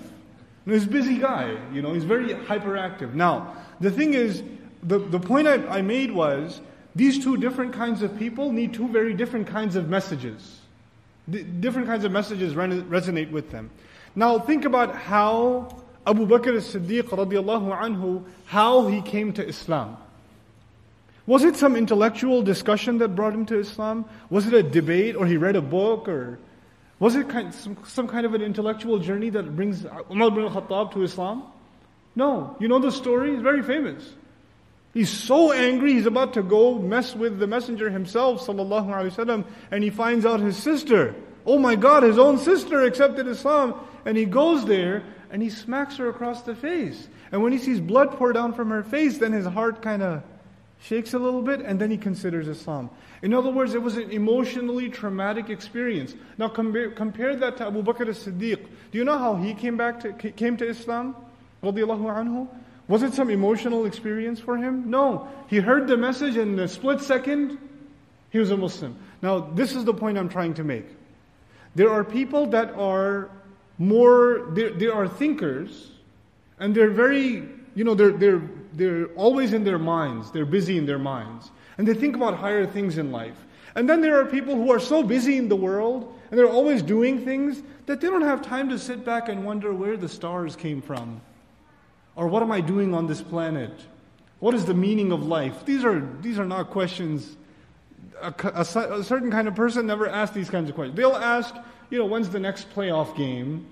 And he's a busy guy, you know, he's very hyperactive. Now, the thing is, the, the point I, I made was, these two different kinds of people need two very different kinds of messages. D- different kinds of messages resonate with them. Now think about how Abu Bakr as-Siddiq radiallahu anhu, how he came to Islam. Was it some intellectual discussion that brought him to Islam? Was it a debate or he read a book or was it kind, some, some kind of an intellectual journey that brings Umar ibn al-Khattab to Islam? No. You know the story? It's very famous. He's so angry, he's about to go mess with the messenger himself, sallallahu alaihi wasallam, and he finds out his sister. Oh my God, his own sister accepted Islam. And he goes there and he smacks her across the face. And when he sees blood pour down from her face, then his heart kind of shakes a little bit and then he considers Islam. In other words, it was an emotionally traumatic experience. Now compare, compare that to Abu Bakr as-Siddiq. Do you know how he came back to, came to Islam? anhu? Was it some emotional experience for him? No. He heard the message and in a split second, he was a Muslim. Now, this is the point I'm trying to make. There are people that are more, there are thinkers, and they're very, you know, they're, they're, they're always in their minds, they're busy in their minds, and they think about higher things in life. And then there are people who are so busy in the world, and they're always doing things, that they don't have time to sit back and wonder where the stars came from. Or what am I doing on this planet? What is the meaning of life? These are, these are not questions. A, a, a certain kind of person never asks these kinds of questions. They'll ask, you know, when's the next playoff game?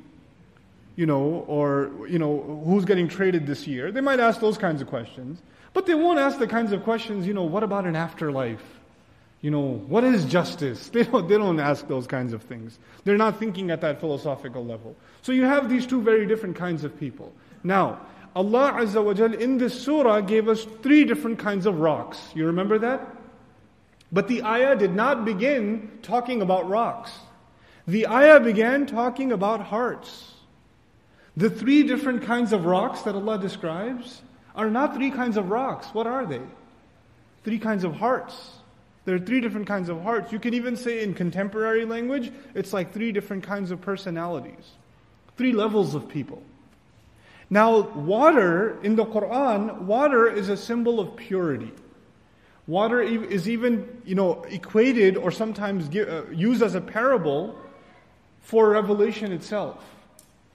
You know, or, you know, who's getting traded this year? They might ask those kinds of questions. But they won't ask the kinds of questions, you know, what about an afterlife? You know, what is justice? They don't, they don't ask those kinds of things. They're not thinking at that philosophical level. So you have these two very different kinds of people. Now, Allah Azza wa Jal in this surah gave us three different kinds of rocks. You remember that? But the ayah did not begin talking about rocks. The ayah began talking about hearts. The three different kinds of rocks that Allah describes are not three kinds of rocks. What are they? Three kinds of hearts. There are three different kinds of hearts. You can even say in contemporary language, it's like three different kinds of personalities, three levels of people. Now, water in the Quran, water is a symbol of purity. Water is even, you know, equated or sometimes uh, used as a parable for revelation itself.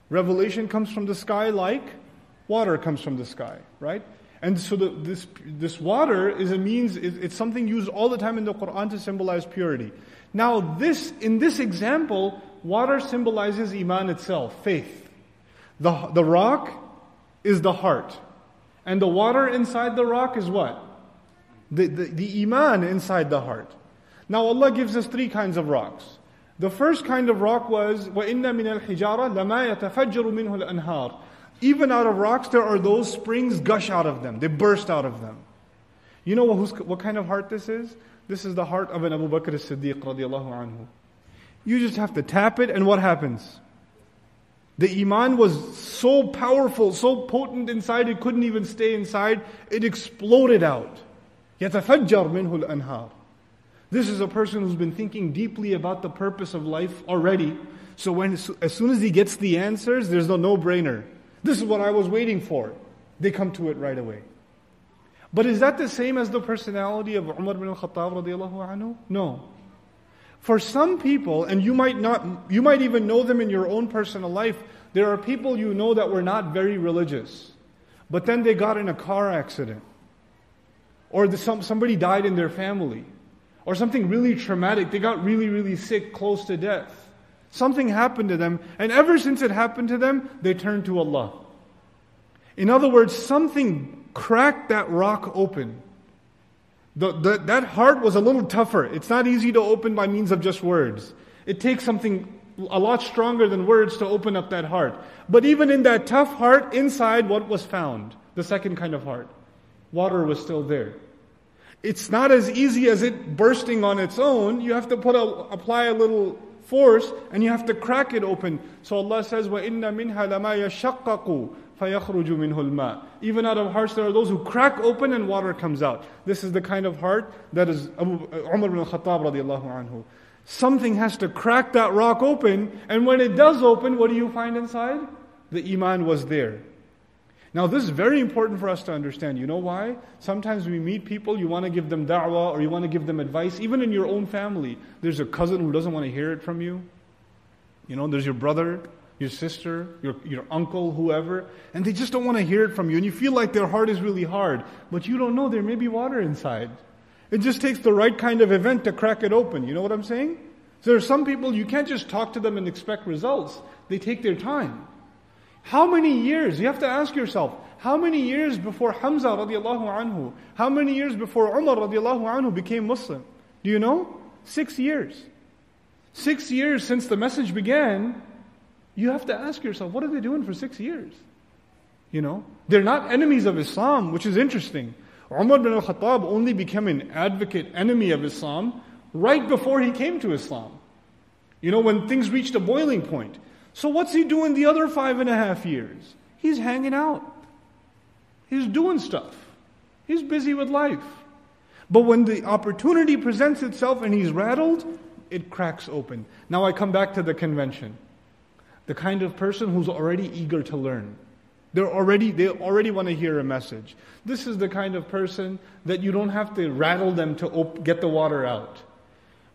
Revelation comes from the sky like water comes from the sky, right? And so the, this, this water is a means, it's something used all the time in the Quran to symbolize purity. Now, this, in this example, water symbolizes Iman itself, faith. The, the rock is the heart. And the water inside the rock is what? The, the, the Iman inside the heart. Now, Allah gives us three kinds of rocks. The first kind of rock was وَإِنَّ مِنَ الْحِجَارَةِ لَمَا يَتَفَجَّرُ مِنْهُ الْأَنْهَارِ Even out of rocks, there are those springs gush out of them. They burst out of them. You know what, what kind of heart this is? This is the heart of an Abu Bakr as-Siddiq radiallahu anhu. You just have to tap it and what happens? The Iman was so powerful, so potent inside, it couldn't even stay inside. It exploded out. يَتَفَجَّرْ مِنْهُ الْأَنْهَارِ this is a person who's been thinking deeply about the purpose of life already. So when, as soon as he gets the answers, there's no no-brainer. This is what I was waiting for. They come to it right away. But is that the same as the personality of Umar bin al-Khattab radiallahu anhu? No. For some people, and you might not, you might even know them in your own personal life, there are people you know that were not very religious, but then they got in a car accident, or the, some, somebody died in their family, or something really traumatic. They got really, really sick, close to death. Something happened to them, and ever since it happened to them, they turned to Allah. In other words, something cracked that rock open. The, the, that heart was a little tougher. It's not easy to open by means of just words. It takes something a lot stronger than words to open up that heart. But even in that tough heart, inside what was found? The second kind of heart. Water was still there It's not as easy as it bursting on its own. You have to put a, apply a little force and you have to crack it open. So Allah says, وَإِنَّ مِنْهَا لَمَا يَشَقَّقُ فَيَخْرُجُ مِنْهُ الْمَاءِ Even out of hearts there are those who crack open and water comes out. This is the kind of heart that is Abu, uh, Umar ibn al-Khattab radiallahu anhu. Something has to crack that rock open, and when it does open, what do you find inside? The iman was there. Now, this is very important for us to understand. You know why? Sometimes we meet people, you want to give them da'wah or you want to give them advice, even in your own family. There's a cousin who doesn't want to hear it from you. You know, there's your brother your sister, your, your uncle, whoever, and they just don't want to hear it from you. And you feel like their heart is really hard, but you don't know there may be water inside. It just takes the right kind of event to crack it open. You know what I'm saying? So there are some people you can't just talk to them and expect results. They take their time. How many years? You have to ask yourself, how many years before Hamza radiallahu anhu, how many years before Umar radiallahu anhu became Muslim? Do you know? Six years. Six years since the message began, you have to ask yourself, what are they doing for six years? You know, they're not enemies of Islam, which is interesting. Umar bin al-Khattab only became an advocate, enemy of Islam, right before he came to Islam. You know, when things reached a boiling point. So what's he doing the other five and a half years? He's hanging out. He's doing stuff. He's busy with life. But when the opportunity presents itself and he's rattled, it cracks open. Now I come back to the convention the kind of person who's already eager to learn. They're already, they already want to hear a message. This is the kind of person that you don't have to rattle them to op- get the water out.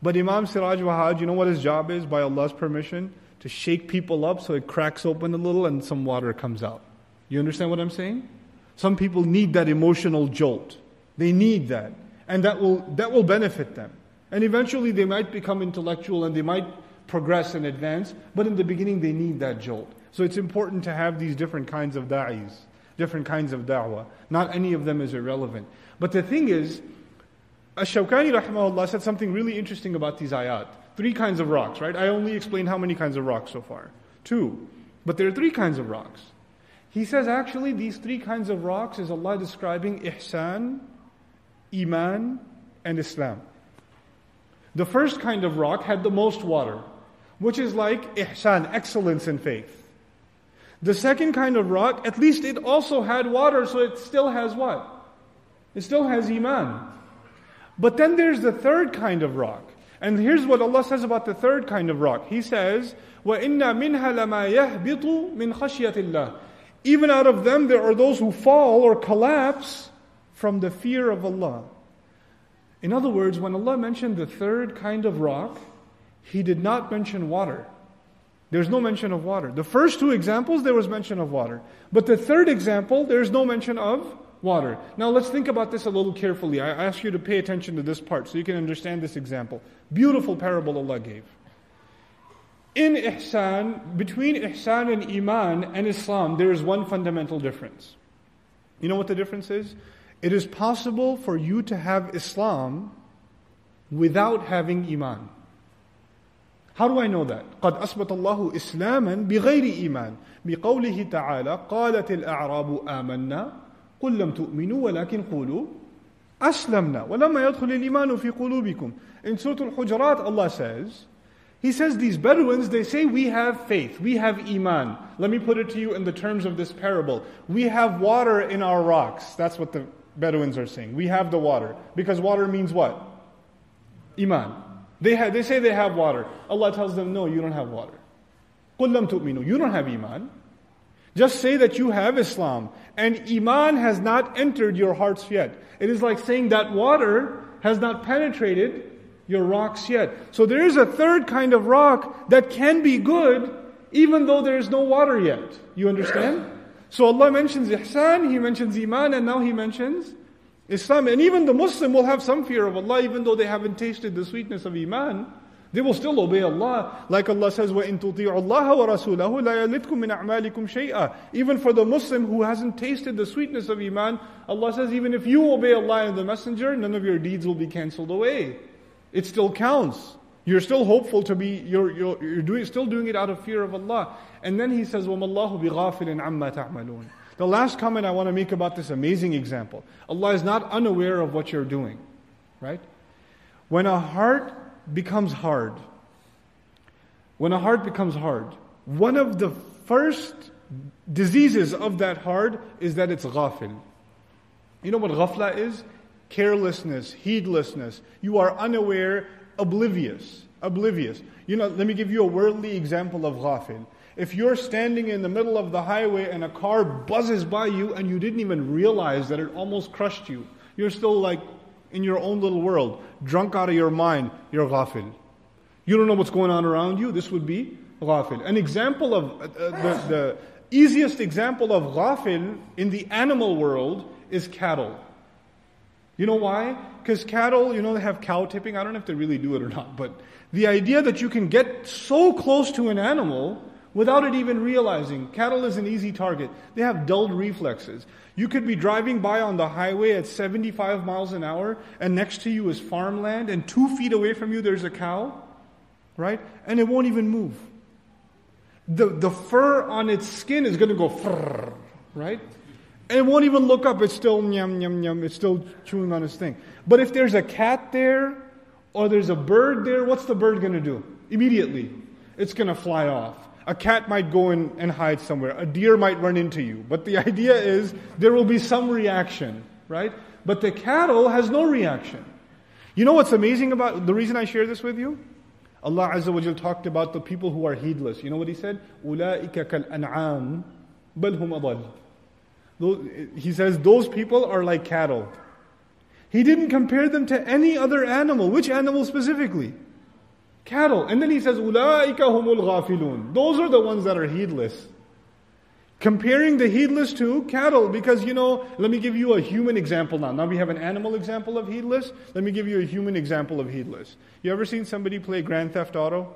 But Imam Siraj Wahhaj, you know what his job is by Allah's permission? To shake people up so it cracks open a little and some water comes out. You understand what I'm saying? Some people need that emotional jolt. They need that. And that will, that will benefit them. And eventually they might become intellectual and they might progress and advance, but in the beginning they need that jolt. So it's important to have these different kinds of da'is, different kinds of da'wah. Not any of them is irrelevant. But the thing is, Ash-Shawkani rahimahullah said something really interesting about these ayat. Three kinds of rocks, right? I only explained how many kinds of rocks so far. Two. But there are three kinds of rocks. He says actually these three kinds of rocks is Allah describing ihsan, iman, and Islam. The first kind of rock had the most water which is like ihsan, excellence in faith. The second kind of rock, at least it also had water, so it still has what? It still has iman. But then there's the third kind of rock. And here's what Allah says about the third kind of rock. He says, وَإِنَّ مِنْهَا لَمَا يَهْبِطُ مِنْ خَشْيَةِ اللَّهِ Even out of them there are those who fall or collapse from the fear of Allah. In other words, when Allah mentioned the third kind of rock, He did not mention water. There's no mention of water. The first two examples, there was mention of water. But the third example, there's no mention of water. Now let's think about this a little carefully. I ask you to pay attention to this part so you can understand this example. Beautiful parable Allah gave. In ihsan, between ihsan and iman and Islam, there is one fundamental difference. You know what the difference is? It is possible for you to have Islam without having iman. How do I know that? قد أثبت الله إسلاما بغير إيمان بقوله تعالى قالت الأعراب آمنا قل لم تؤمنوا ولكن قولوا أسلمنا ولما يدخل الإيمان في قلوبكم In Surah Al-Hujurat Allah says He says these Bedouins, they say we have faith, we have iman. Let me put it to you in the terms of this parable. We have water in our rocks. That's what the Bedouins are saying. We have the water. Because water means what? Iman. They, have, they say they have water. Allah tells them, no, you don't have water. قُلْ لَمْ تُؤْمِنُوا You don't have iman. Just say that you have Islam. And iman has not entered your hearts yet. It is like saying that water has not penetrated your rocks yet. So there is a third kind of rock that can be good even though there is no water yet. You understand? So Allah mentions ihsan, He mentions iman, and now He mentions Islam. And even the Muslim will have some fear of Allah even though they haven't tasted the sweetness of iman. They will still obey Allah. Like Allah says, وَإِن تُطِيعُوا اللَّهَ وَرَسُولَهُ لَا يَلِدْكُم مِّنْ أَعْمَالِكُمْ شَيْئًا Even for the Muslim who hasn't tasted the sweetness of Iman, Allah says, even if you obey Allah and the Messenger, none of your deeds will be cancelled away. It still counts. You're still hopeful to be, you're, you're, you're doing, still doing it out of fear of Allah. And then He says, وَمَا اللَّهُ بِغَافِلٍ عَمَّا تَعْمَلُونَ The last comment I want to make about this amazing example. Allah is not unaware of what you're doing. Right? When a heart becomes hard, when a heart becomes hard, one of the first diseases of that heart is that it's ghafil. You know what ghafla is? Carelessness, heedlessness. You are unaware, oblivious. Oblivious. You know, let me give you a worldly example of ghafil. If you're standing in the middle of the highway and a car buzzes by you and you didn't even realize that it almost crushed you, you're still like in your own little world, drunk out of your mind, you're ghafil. You don't know what's going on around you, this would be ghafil. An example of uh, the, the easiest example of ghafil in the animal world is cattle. You know why? Because cattle, you know, they have cow tipping. I don't know if they really do it or not, but the idea that you can get so close to an animal without it even realizing. Cattle is an easy target. They have dulled reflexes. You could be driving by on the highway at 75 miles an hour, and next to you is farmland, and two feet away from you there's a cow, right? And it won't even move. The, the fur on its skin is going to go right? And it won't even look up. It's still yum, yum, yum. It's still chewing on its thing. But if there's a cat there, or there's a bird there, what's the bird going to do? Immediately, it's going to fly off. A cat might go in and hide somewhere. A deer might run into you. But the idea is there will be some reaction, right? But the cattle has no reaction. You know what's amazing about the reason I share this with you? Allah Azza wa Jal talked about the people who are heedless. You know what He said? أُولَٰئِكَ كَالْأَنْعَامِ بَلْ هُمْ أَضَلُّ He says those people are like cattle. He didn't compare them to any other animal. Which animal specifically? cattle. And then he says, أُولَٰئِكَ هُمُ الْغَافِلُونَ Those are the ones that are heedless. Comparing the heedless to cattle, because you know, let me give you a human example now. Now we have an animal example of heedless. Let me give you a human example of heedless. You ever seen somebody play Grand Theft Auto?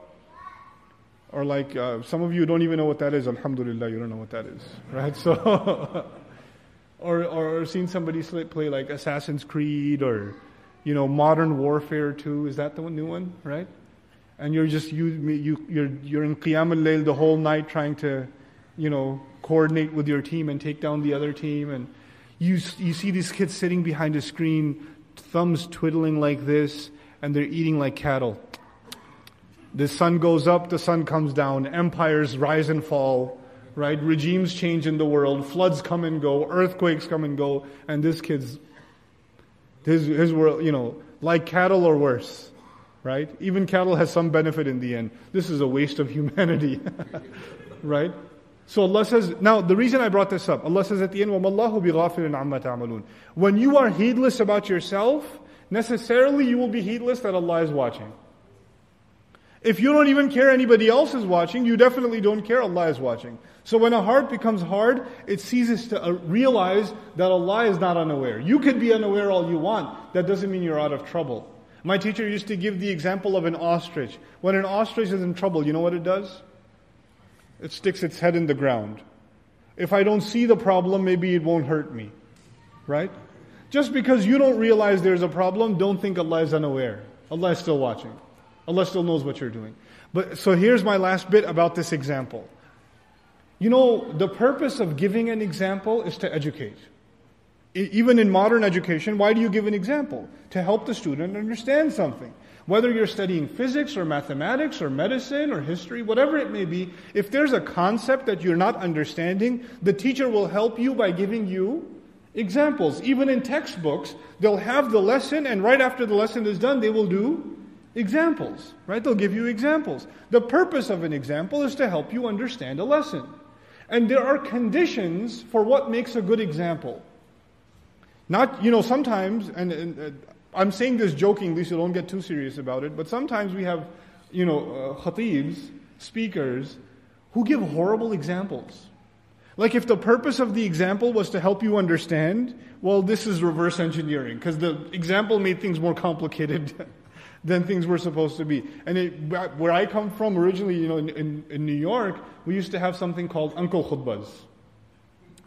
Or like, uh, some of you don't even know what that is. Alhamdulillah, you don't know what that is. Right? So, or, or seen somebody play like Assassin's Creed or, you know, Modern Warfare 2. Is that the new one? Right? And you're just you, you you're you're in qiyam al-layl the whole night trying to you know coordinate with your team and take down the other team. And you you see these kids sitting behind a screen thumbs twiddling like this and they're eating like cattle. The sun goes up the sun comes down empires rise and fall right? Regimes change in the world floods come and go earthquakes come and go and this kid's His, his world, you know, like cattle or worse, right? Even cattle has some benefit in the end. This is a waste of humanity, right? So Allah says, now the reason I brought this up, Allah says at the end, وَمَا اللَّهُ بِغَافِلٍ عَمَّا تَعْمَلُونَ When you are heedless about yourself, necessarily you will be heedless that Allah is watching. If you don't even care anybody else is watching, you definitely don't care Allah is watching. So when a heart becomes hard, it ceases to uh, realize that Allah is not unaware. You could be unaware all you want. That doesn't mean you're out of trouble. My teacher used to give the example of an ostrich. When an ostrich is in trouble, you know what it does? It sticks its head in the ground. If I don't see the problem, maybe it won't hurt me. Right? Just because you don't realize there's a problem, don't think Allah is unaware. Allah is still watching. Allah still knows what you're doing. But so here's my last bit about this example. You know, the purpose of giving an example is to educate. Even in modern education, why do you give an example? To help the student understand something. Whether you're studying physics or mathematics or medicine or history, whatever it may be, if there's a concept that you're not understanding, the teacher will help you by giving you examples. Even in textbooks, they'll have the lesson, and right after the lesson is done, they will do examples, right? They'll give you examples. The purpose of an example is to help you understand a lesson. And there are conditions for what makes a good example. Not, you know, sometimes, and, and uh, I'm saying this jokingly, so don't get too serious about it, but sometimes we have, you know, uh, khatibs, speakers, who give horrible examples. Like if the purpose of the example was to help you understand, well, this is reverse engineering, because the example made things more complicated than things were supposed to be. And it, where I come from originally, you know, in, in, in, New York, we used to have something called uncle khutbas.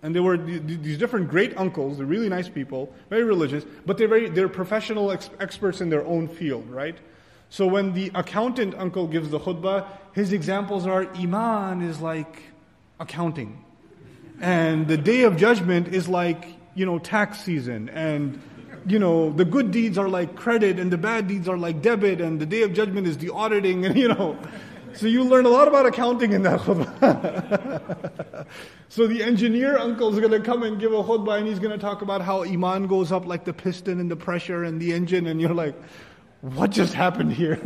And there were these different great uncles, they're really nice people, very religious, but they're, very, they're professional ex- experts in their own field, right? So when the accountant uncle gives the khutbah, his examples are Iman is like accounting. And the day of judgment is like, you know, tax season. And you know, the good deeds are like credit and the bad deeds are like debit and the day of judgment is the auditing and you know. So you learn a lot about accounting in that khutbah. so the engineer uncle is going to come and give a khutbah and he's going to talk about how iman goes up like the piston and the pressure and the engine and you're like, what just happened here?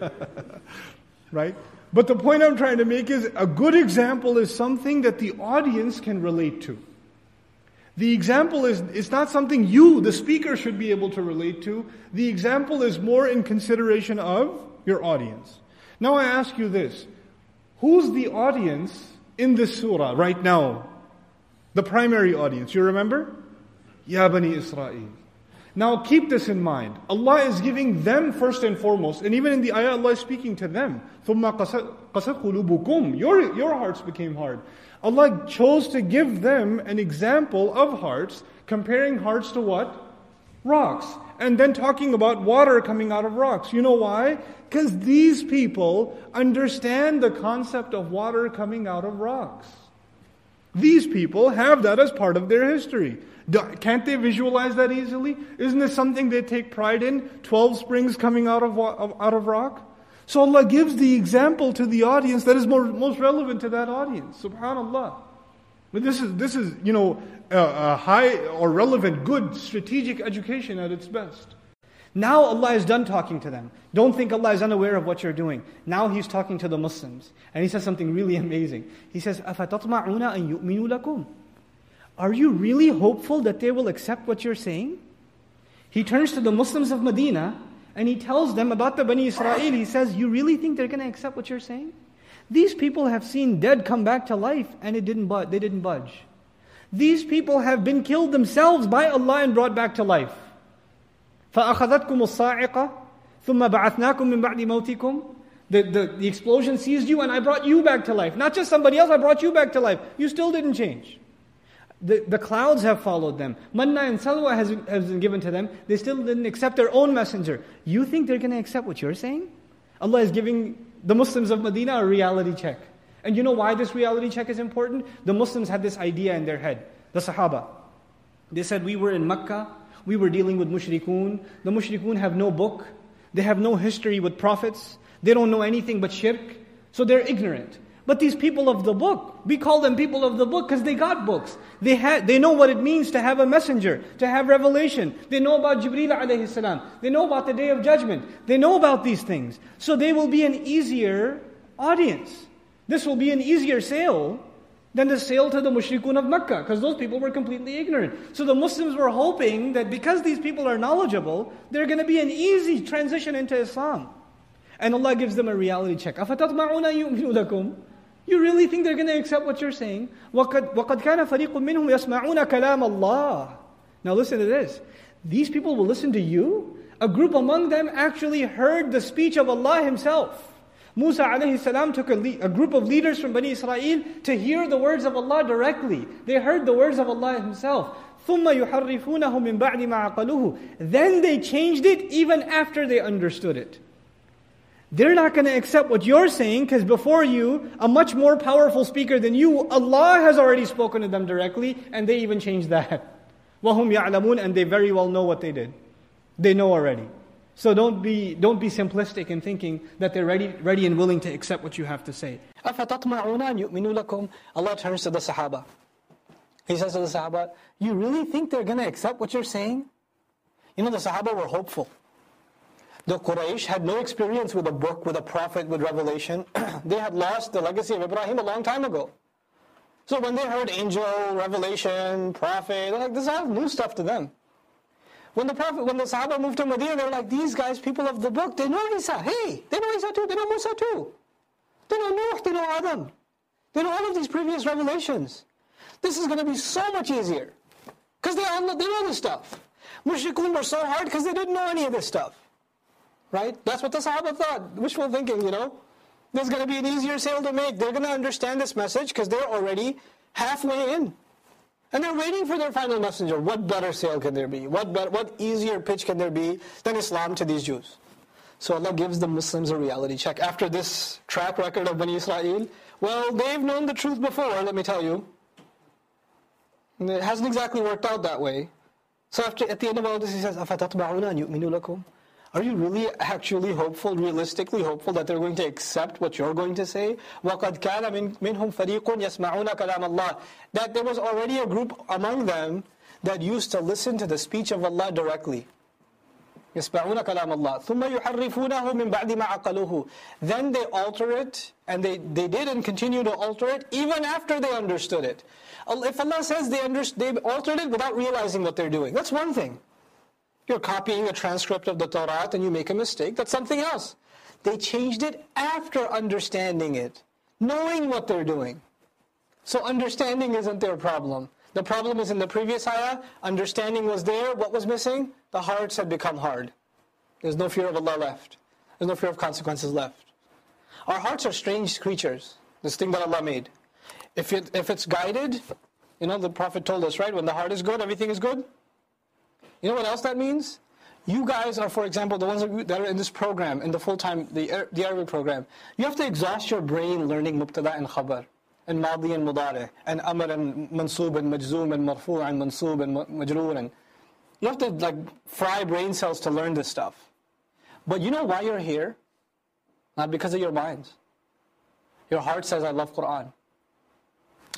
right? But the point I'm trying to make is a good example is something that the audience can relate to. The example is it's not something you, the speaker, should be able to relate to. The example is more in consideration of your audience. Now I ask you this. Who's the audience in this surah right now? The primary audience. You remember? Ya Bani Israel. Now keep this in mind. Allah is giving them first and foremost, and even in the ayah, Allah is speaking to them. ثُمَّ قَسَتْ قُلُوبُكُمْ Your, your hearts became hard. Allah chose to give them an example of hearts, comparing hearts to what? Rocks. And then talking about water coming out of rocks. You know why? Because these people understand the concept of water coming out of rocks. These people have that as part of their history. Can't they visualize that easily? Isn't this something they take pride in? Twelve springs coming out of, out of rock? So Allah gives the example to the audience that is more, most relevant to that audience. Subhanallah. But this is, this is, you know, a, a high or relevant, good strategic education at its best. Now Allah is done talking to them. Don't think Allah is unaware of what you're doing. Now He's talking to the Muslims. And He says something really amazing. He says, أَفَتَطْمَعُونَ أَن يُؤْمِنُوا لَكُمْ Are you really hopeful that they will accept what you're saying? He turns to the Muslims of Medina and he tells them about the Bani Israel. He says, You really think they're going to accept what you're saying? These people have seen dead come back to life and it didn't budge, they didn't budge. These people have been killed themselves by Allah and brought back to life. فَأَخَذَتْكُمُ الصَّاعِقَةِ ثُمَّ بَعَثْنَاكُم مِّن بَعْدِ مَوْتِكُمْ the, the, the explosion seized you and I brought you back to life. Not just somebody else, I brought you back to life. You still didn't change. The, the clouds have followed them. Manna and salwa has, has been given to them. They still didn't accept their own messenger. You think they're going to accept what you're saying? Allah is giving the Muslims of Medina a reality check. And you know why this reality check is important? The Muslims had this idea in their head. The Sahaba. They said, We were in Mecca. We were dealing with mushrikun. The mushrikun have no book. They have no history with prophets. They don't know anything but shirk. So they're ignorant. But these people of the book, we call them people of the book because they got books. They, had, they know what it means to have a messenger, to have revelation. They know about Jibreel alayhi salam. They know about the day of judgment. They know about these things. So they will be an easier audience. This will be an easier sale than the sale to the mushrikun of Mecca because those people were completely ignorant. So the Muslims were hoping that because these people are knowledgeable, they're going to be an easy transition into Islam. And Allah gives them a reality check. أَفَتَطْمَعُونَ يُؤْمِنُوا لَكُمْ you really think they're going to accept what you're saying? وَقَدْ, وَقَدْ كَانَ فَرِيقٌ مِّنْهُمْ يَسْمَعُونَ كَلَامَ اللَّهِ Now listen to this. These people will listen to you? A group among them actually heard the speech of Allah Himself. Musa alayhi salam took a, le- a group of leaders from Bani Israel to hear the words of Allah directly. They heard the words of Allah Himself. ثُمَّ يُحَرِّفُونَهُ مِن بَعْدِ مَا عَقَلُوهُ Then they changed it even after they understood it. They're not going to accept what you're saying because before you, a much more powerful speaker than you, Allah has already spoken to them directly and they even changed that. وَهُمْ يَعْلَمُونَ And they very well know what they did. They know already. So don't be, don't be simplistic in thinking that they're ready, ready and willing to accept what you have to say. Allah turns to the Sahaba. He says to the Sahaba, You really think they're going to accept what you're saying? You know, the Sahaba were hopeful. The Quraysh had no experience with a book, with a prophet, with revelation. they had lost the legacy of Ibrahim a long time ago. So when they heard angel, revelation, prophet, they're like, this is all new stuff to them. When the Prophet, when the Sahaba moved to Medina, they were like, these guys, people of the book, they know Isa. Hey, they know Isa too, they know Musa too. They know Nuh, they know Adam. They know all of these previous revelations. This is going to be so much easier. Because they, all, they know this stuff. Mushrikun were so hard because they didn't know any of this stuff Right? That's what the Sahaba thought. Wishful thinking, you know. There's going to be an easier sale to make. They're going to understand this message because they're already halfway in. And they're waiting for their final messenger. What better sale can there be? What, better, what easier pitch can there be than Islam to these Jews? So Allah gives the Muslims a reality check. After this track record of Bani Israel, well, they've known the truth before, let me tell you. And it hasn't exactly worked out that way. So after, at the end of all this, he says, أَفَتَطْبَعُونَ أَن يُؤْمِنُوا لَكُمْ are you really actually hopeful, realistically hopeful that they're going to accept what you're going to say? وَقَدْ كَانَ مِنْهُمْ فَرِيقٌ يَسْمَعُونَ كَلَامَ اللَّهِ That there was already a group among them that used to listen to the speech of Allah directly. يسمعون كلام الله ثم يحرفونه من بعد ما عقلوه then they alter it and they, they did and continue to alter it even after they understood it if Allah says they, under, they altered it without realizing what they're doing that's one thing you're copying a transcript of the Torah and you make a mistake. That's something else. They changed it after understanding it, knowing what they're doing. So understanding isn't their problem. The problem is in the previous ayah, understanding was there, what was missing? The hearts had become hard. There's no fear of Allah left. There's no fear of consequences left. Our hearts are strange creatures, this thing that Allah made. If, it, if it's guided, you know, the Prophet told us, right? When the heart is good, everything is good. You know what else that means? You guys are, for example, the ones that are in this program, in the full-time, the, the Arabic program. You have to exhaust your brain learning mubtada and khabar, and madi and mudari, and amr and mansub and majzoom and marfu and mansub and majroor. And you have to like fry brain cells to learn this stuff. But you know why you're here? Not because of your minds. Your heart says, I love Quran.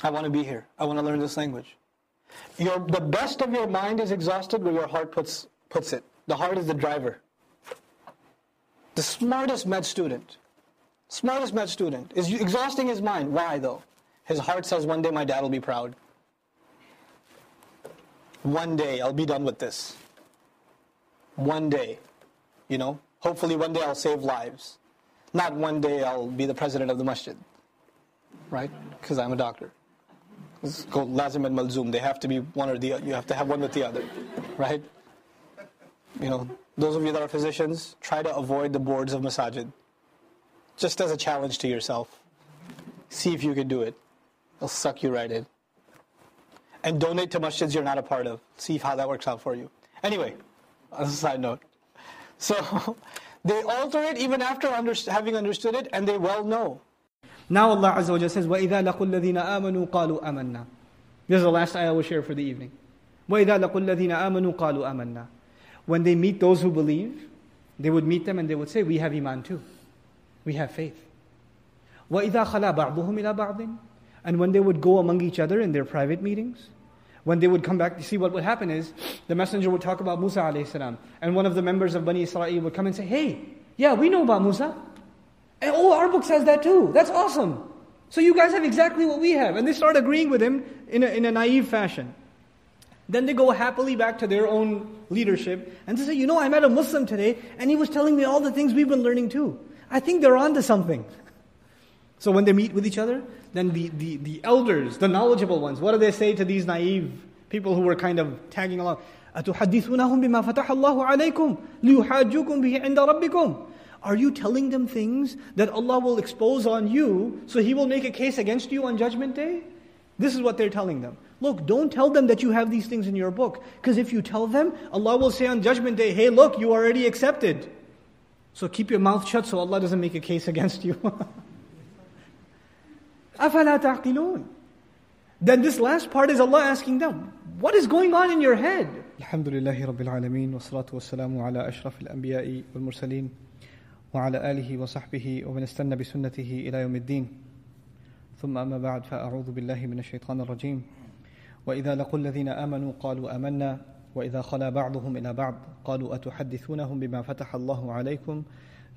I want to be here. I want to learn this language. Your, the best of your mind is exhausted where your heart puts, puts it. The heart is the driver. The smartest med student, smartest med student, is exhausting his mind. Why though? His heart says, one day my dad will be proud. One day I'll be done with this. One day, you know, hopefully one day I'll save lives. Not one day I'll be the president of the masjid, right? Because I'm a doctor. It's called lazim and malzum. They have to be one or the other. You have to have one with the other, right? You know, those of you that are physicians, try to avoid the boards of masajid. Just as a challenge to yourself. See if you can do it. They'll suck you right in. And donate to masjids you're not a part of. See how that works out for you. Anyway, as a side note. So, they alter it even after under, having understood it, and they well know now Allah Azza wa says, وَإِذَا لَقُوا الَّذِينَ آمَنُوا قَالُوا آمَنَّا This is the last ayah we'll share for the evening. وَإِذَا لَقُوا الَّذِينَ آمَنُوا قَالُوا آمَنَّا When they meet those who believe, they would meet them and they would say, we have iman too. We have faith. وَإِذَا خَلَى بَعْضُهُمْ إِلَى بَعْضٍ And when they would go among each other in their private meetings, when they would come back, you see what would happen is the messenger would talk about Musa alayhi salam, and one of the members of Bani Israel would come and say, Hey, yeah, we know about Musa. And oh, our book says that too. That's awesome. So you guys have exactly what we have. And they start agreeing with him in a, in a naive fashion. Then they go happily back to their own leadership and they say, You know, I met a Muslim today and he was telling me all the things we've been learning too. I think they're onto something. So when they meet with each other, then the, the, the elders, the knowledgeable ones, what do they say to these naive people who were kind of tagging along? أتحدثونهم بما فتح الله عليكم ليحاجوكم به عند ربكم Are you telling them things that Allah will expose on you so He will make a case against you on Judgment Day? This is what they're telling them. Look, don't tell them that you have these things in your book. Because if you tell them, Allah will say on Judgment Day, hey, look, you already accepted. So keep your mouth shut so Allah doesn't make a case against you. أَفَلَا تَعْقِلُونَ Then this last part is Allah asking them, what is going on in your head? الحمد لله رب العالمين والصلاة والسلام على أشرف الأنبياء والمرسلين وعلى آله وصحبه ومن استنى بسنته إلى يوم الدين. ثم أما بعد فأعوذ بالله من الشيطان الرجيم. وإذا لقوا الذين آمنوا قالوا آمنا وإذا خلا بعضهم إلى بعض قالوا أتحدثونهم بما فتح الله عليكم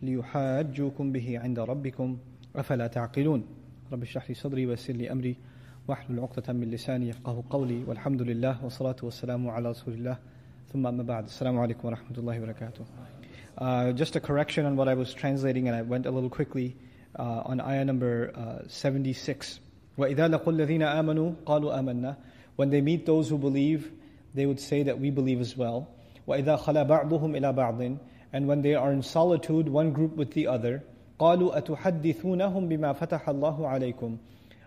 ليحاجوكم به عند ربكم؟ أفلا تعقلون؟ رب اشرح لي صدري ويسر لي أمري واحلل عقدة من لساني يفقه قولي والحمد لله والصلاة والسلام على رسول الله. ثم أما بعد السلام عليكم ورحمة الله وبركاته. uh, Just a correction on what I was translating and I went a little quickly uh, on ayah number uh, 76 وإذا لقوا الذين آمنوا قالوا آمنا When they meet those who believe, they would say that we believe as well. وَإِذَا خَلَى بَعْضُهُمْ إِلَى بَعْضٍ And when they are in solitude, one group with the other, قَالُوا أَتُحَدِّثُونَهُمْ بِمَا فَتَحَ اللَّهُ عَلَيْكُمْ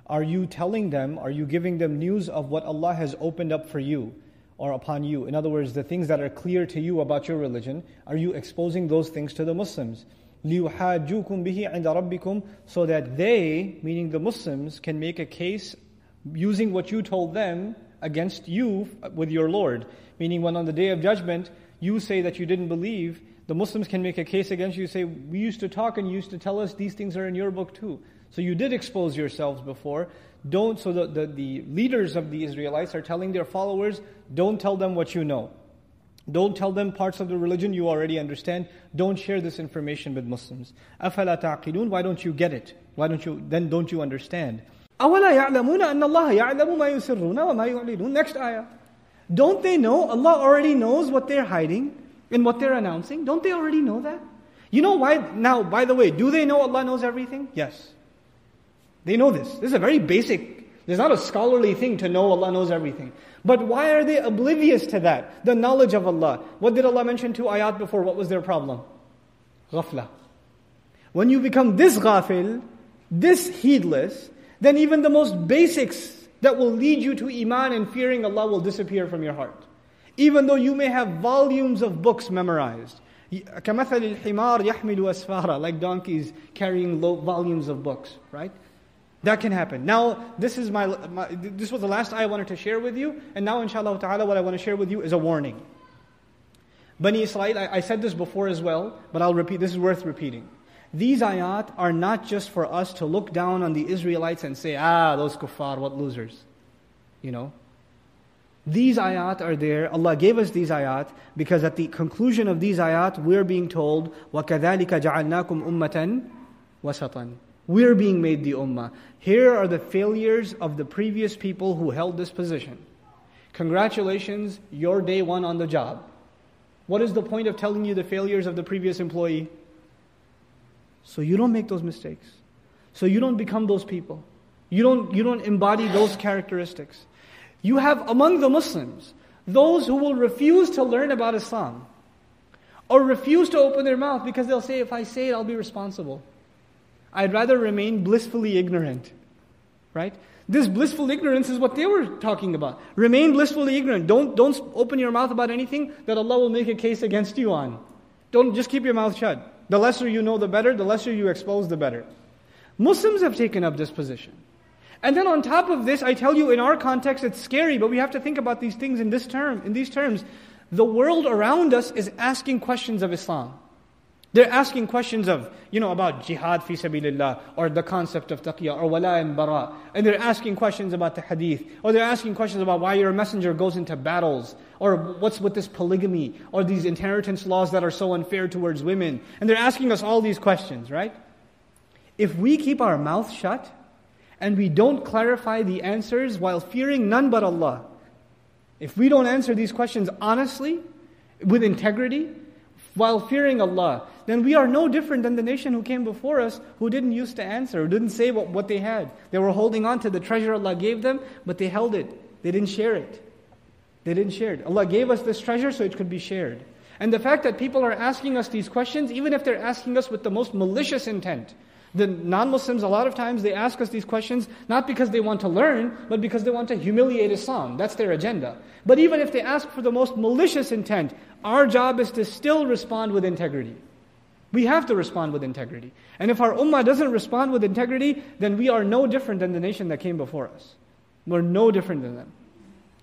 Are you telling them, are you giving them news of what Allah has opened up for you? or upon you. In other words, the things that are clear to you about your religion, are you exposing those things to the Muslims? لِيُحَاجُّكُمْ بِهِ عِنْدَ رَبِّكُمْ So that they, meaning the Muslims, can make a case using what you told them against you with your Lord. Meaning, when on the day of judgment you say that you didn't believe, the Muslims can make a case against you, say, We used to talk and you used to tell us these things are in your book too. So you did expose yourselves before. Don't, so the, the, the leaders of the Israelites are telling their followers, don't tell them what you know. Don't tell them parts of the religion you already understand. Don't share this information with Muslims. أَفَلَا تَعْقِلُونَ Why don't you get it? Why don't you, then don't you understand? أَوَلَا يَعْلَمُونَ أَنَّ اللَّهَ يَعْلَمُ مَا يُسِرُّونَ وَمَا يُعْلِنُونَ Next ayah. Don't they know Allah already knows what they're hiding and what they're announcing? Don't they already know that? You know why? Now, by the way, do they know Allah knows everything? Yes. They know this. This is a very basic, there's not a scholarly thing to know Allah knows everything. But why are they oblivious to that? The knowledge of Allah. What did Allah mention two ayat before? What was their problem? Ghafla. When you become this ghafil, this heedless, then even the most basics that will lead you to Iman and fearing Allah will disappear from your heart. Even though you may have volumes of books memorized. كَمَثَلِ الْحِمَارِ يَحْمِلُ أَسْفَارًا Like donkeys carrying volumes of books, right? That can happen. Now, this is my, my, this was the last I wanted to share with you, and now inshallah ta'ala what I want to share with you is a warning. Bani Israel, I, I said this before as well, but I'll repeat, this is worth repeating. These ayat are not just for us to look down on the Israelites and say, ah, those kuffar, what losers. You know? These ayat are there. Allah gave us these ayat because at the conclusion of these ayat, we're being told, وَكَذَلِكَ جَعَلْنَاكُمْ أُمَّةً وَسَطًا we're being made the ummah. Here are the failures of the previous people who held this position. Congratulations, you're day one on the job. What is the point of telling you the failures of the previous employee? So you don't make those mistakes. So you don't become those people. You don't, you don't embody those characteristics. You have among the Muslims those who will refuse to learn about Islam or refuse to open their mouth because they'll say, if I say it, I'll be responsible. I'd rather remain blissfully ignorant. Right? This blissful ignorance is what they were talking about. Remain blissfully ignorant. Don't, don't open your mouth about anything that Allah will make a case against you on. Don't just keep your mouth shut. The lesser you know, the better. The lesser you expose, the better. Muslims have taken up this position. And then on top of this, I tell you, in our context, it's scary, but we have to think about these things in this term, in these terms. The world around us is asking questions of Islam. They're asking questions of, you know, about jihad fi sabilillah, or the concept of taqiyya, or wala and bara. And they're asking questions about the hadith, or they're asking questions about why your messenger goes into battles, or what's with this polygamy, or these inheritance laws that are so unfair towards women. And they're asking us all these questions, right? If we keep our mouth shut, and we don't clarify the answers while fearing none but Allah, if we don't answer these questions honestly, with integrity, while fearing Allah, then we are no different than the nation who came before us who didn't used to answer, didn't say what, what they had. They were holding on to the treasure Allah gave them, but they held it. They didn't share it. They didn't share it. Allah gave us this treasure so it could be shared. And the fact that people are asking us these questions, even if they're asking us with the most malicious intent, the non-Muslims, a lot of times, they ask us these questions not because they want to learn, but because they want to humiliate Islam. That's their agenda. But even if they ask for the most malicious intent, our job is to still respond with integrity. We have to respond with integrity. And if our ummah doesn't respond with integrity, then we are no different than the nation that came before us. We're no different than them.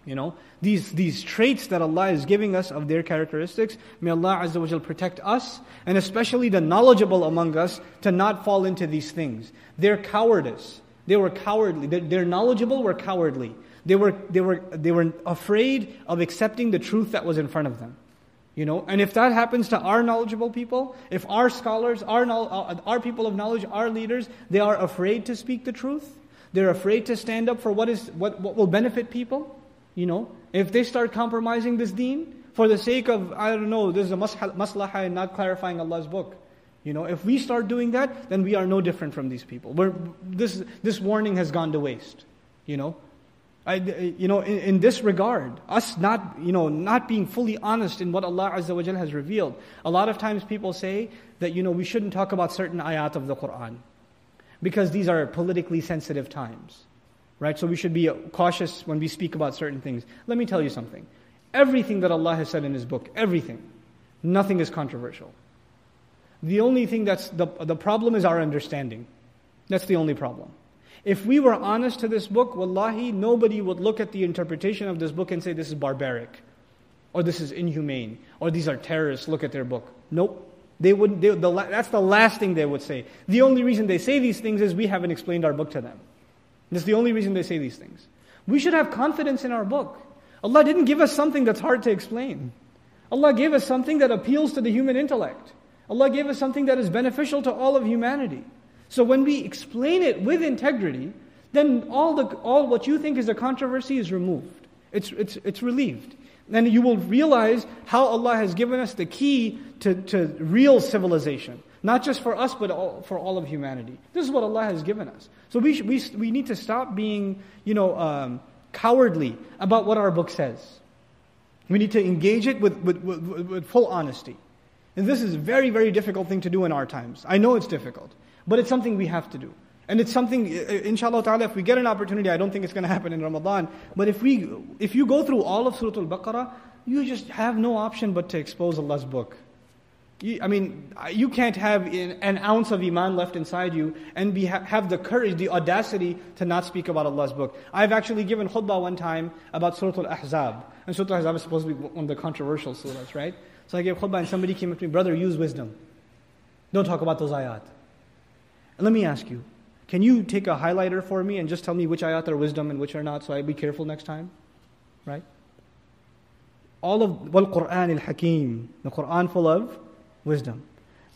You know, these, these traits that Allah is giving us of their characteristics, may Allah Azza wa protect us, and especially the knowledgeable among us, to not fall into these things. Their cowardice, they were cowardly. Their, knowledgeable were cowardly. They were, they, were, they were afraid of accepting the truth that was in front of them. You know, and if that happens to our knowledgeable people, if our scholars, our, uh, our people of knowledge, our leaders, they are afraid to speak the truth, they're afraid to stand up for what, is, what, what will benefit people, you know, if they start compromising this deen for the sake of, I don't know, this is a maslahah and not clarifying Allah's book. You know, if we start doing that, then we are no different from these people. We're, this, this warning has gone to waste. You know, I, you know, in, in, this regard, us not, you know, not being fully honest in what Allah Azza wa has revealed. A lot of times people say that, you know, we shouldn't talk about certain ayat of the Quran because these are politically sensitive times right? So we should be cautious when we speak about certain things. Let me tell you something. Everything that Allah has said in His book, everything, nothing is controversial. The only thing that's the, the problem is our understanding. That's the only problem. If we were honest to this book, wallahi, nobody would look at the interpretation of this book and say this is barbaric, or this is inhumane, or these are terrorists, look at their book. Nope. They wouldn't, they, the, that's the last thing they would say. The only reason they say these things is we haven't explained our book to them. That's the only reason they say these things. We should have confidence in our book. Allah didn't give us something that's hard to explain. Allah gave us something that appeals to the human intellect. Allah gave us something that is beneficial to all of humanity. So when we explain it with integrity, then all, the, all what you think is a controversy is removed. It's, it's, it's relieved. And you will realize how Allah has given us the key to, to real civilization. Not just for us, but all, for all of humanity. This is what Allah has given us. So we, we, we need to stop being, you know, um, cowardly about what our book says. We need to engage it with, with, with, with full honesty. And this is a very, very difficult thing to do in our times. I know it's difficult, but it's something we have to do. And it's something, uh, uh, inshallah ta'ala, if we get an opportunity, I don't think it's going to happen in Ramadan, but if, we, if you go through all of Surah Al-Baqarah, you just have no option but to expose Allah's book. I mean, uh, you can't have an ounce of iman left inside you and be, have the courage, the audacity to not speak about Allah's book. I've actually given khutbah one time about Surah Al-Ahzab. And Surah Al-Ahzab is supposed to be one of the controversial surahs, right? So I gave khutbah and somebody came up to me, brother, use wisdom. Don't talk about those ayat. And let me ask you, can you take a highlighter for me and just tell me which ayat are wisdom and which are not so I be careful next time? Right? All of, wal Quran al-Hakim, the Quran full of wisdom.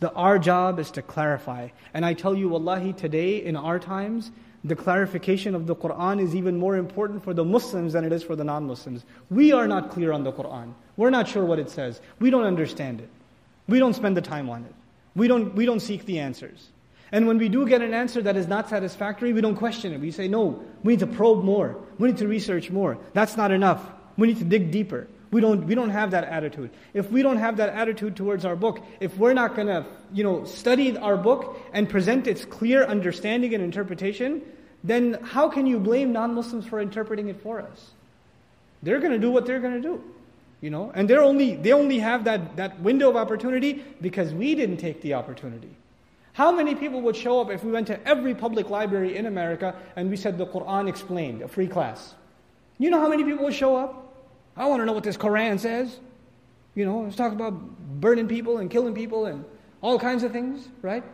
The, our job is to clarify. And I tell you, wallahi, today in our times, the clarification of the Quran is even more important for the Muslims than it is for the non Muslims. We are not clear on the Quran. We're not sure what it says. We don't understand it. We don't spend the time on it. We don't, we don't seek the answers. And when we do get an answer that is not satisfactory, we don't question it. We say, no, we need to probe more. We need to research more. That's not enough. We need to dig deeper. We don't, we don't have that attitude. If we don't have that attitude towards our book, if we're not going to you know, study our book and present its clear understanding and interpretation, then how can you blame non-Muslims for interpreting it for us? They're going to do what they're going to do. You know, and they're only, they only have that, that window of opportunity because we didn't take the opportunity. How many people would show up if we went to every public library in America and we said the Quran explained, a free class? You know how many people would show up? I want to know what this Quran says. You know, it's talking about burning people and killing people and all kinds of things, right?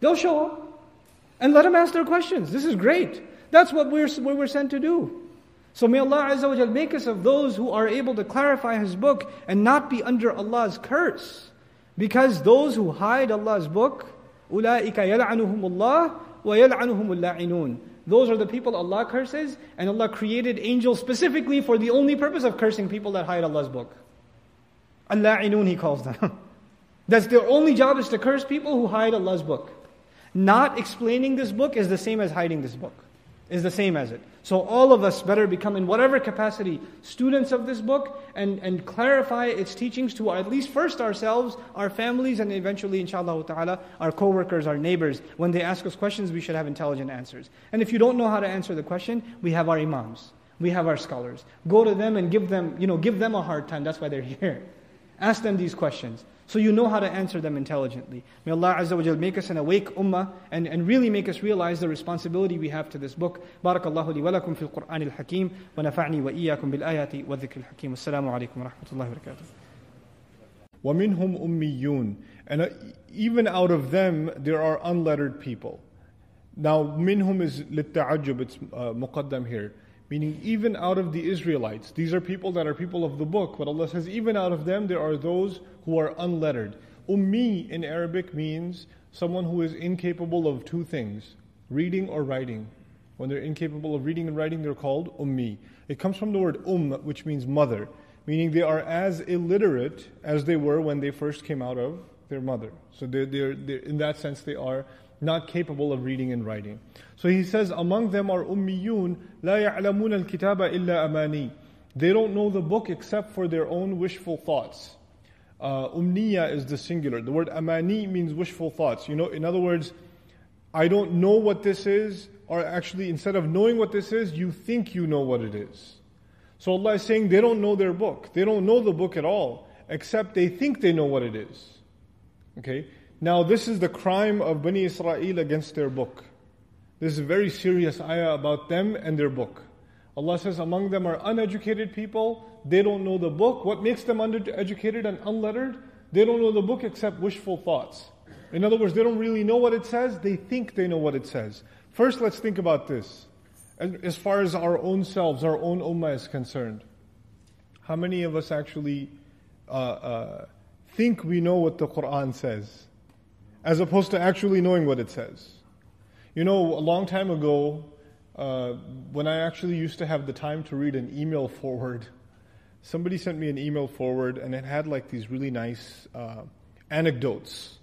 They'll show up. And let them ask their questions. This is great. That's what we're, what we're sent to do. So may Allah Azza wa make us of those who are able to clarify His book and not be under Allah's curse. Because those who hide Allah's book, Ulaika yal'anuhumullah wa yal'anuhumul la'inun. Those are the people Allah curses, and Allah created angels specifically for the only purpose of cursing people that hide Allah's book. allah He calls them. That's their only job is to curse people who hide Allah's book. Not explaining this book is the same as hiding this book. Is the same as it. So all of us better become in whatever capacity students of this book and, and clarify its teachings to at least first ourselves, our families, and eventually, inshallah ta'ala, our co-workers, our neighbors. When they ask us questions, we should have intelligent answers. And if you don't know how to answer the question, we have our imams. We have our scholars. Go to them and give them, you know, give them a hard time. That's why they're here. Ask them these questions. So you know how to answer them intelligently. May Allah Azza wa Jal make us an awake ummah and, and really make us realize the responsibility we have to this book. Barakallahu li wa lakum fil Qur'an al-Hakim wa nafa'ni wa iyyakum bil ayati wa dhikr al-Hakim. Assalamu alaikum wa rahmatullahi wa barakatuh. وَمِنْهُمْ أُمِّيُّونَ And uh, even out of them, there are unlettered people. Now, minhum is للتعجب, it's uh, muqaddam here. Meaning, even out of the Israelites, these are people that are people of the book, but Allah says, even out of them, there are those who are unlettered. Ummi in Arabic means someone who is incapable of two things reading or writing. When they're incapable of reading and writing, they're called ummi. It comes from the word um, which means mother, meaning they are as illiterate as they were when they first came out of their mother. So they're, they're, they're in that sense, they are not capable of reading and writing. So he says, among them are ummiyun, la ya'lamun al-kitaba illa amani. They don't know the book except for their own wishful thoughts. Uh, umniya is the singular. The word amani means wishful thoughts. You know, in other words, I don't know what this is, or actually, instead of knowing what this is, you think you know what it is. So Allah is saying they don't know their book. They don't know the book at all, except they think they know what it is. Okay? Now, this is the crime of Bani Israel against their book. This is a very serious ayah about them and their book. Allah says, among them are uneducated people, they don't know the book. What makes them uneducated and unlettered? They don't know the book except wishful thoughts. In other words, they don't really know what it says, they think they know what it says. First, let's think about this. As far as our own selves, our own ummah is concerned, how many of us actually uh, uh, think we know what the Quran says? As opposed to actually knowing what it says. You know, a long time ago, uh, when I actually used to have the time to read an email forward, somebody sent me an email forward and it had like these really nice uh, anecdotes,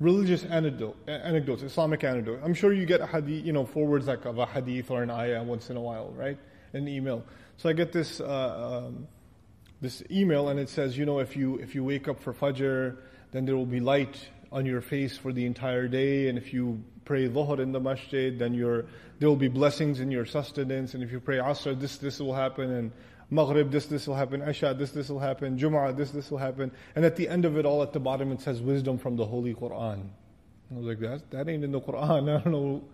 religious anecdote, anecdotes, Islamic anecdotes. I'm sure you get hadith, you know, forwards like of a hadith or an ayah once in a while, right? An email. So I get this uh, um, this email and it says, you know, if you if you wake up for Fajr, then there will be light on your face for the entire day. And if you pray Dhuhr in the masjid, then there will be blessings in your sustenance. And if you pray Asr, this, this will happen. And Maghrib, this, this will happen. Isha, this, this will happen. Jum'ah, this, this will happen. And at the end of it all, at the bottom, it says wisdom from the Holy Quran. I was like, that, that ain't in the Quran. I don't know.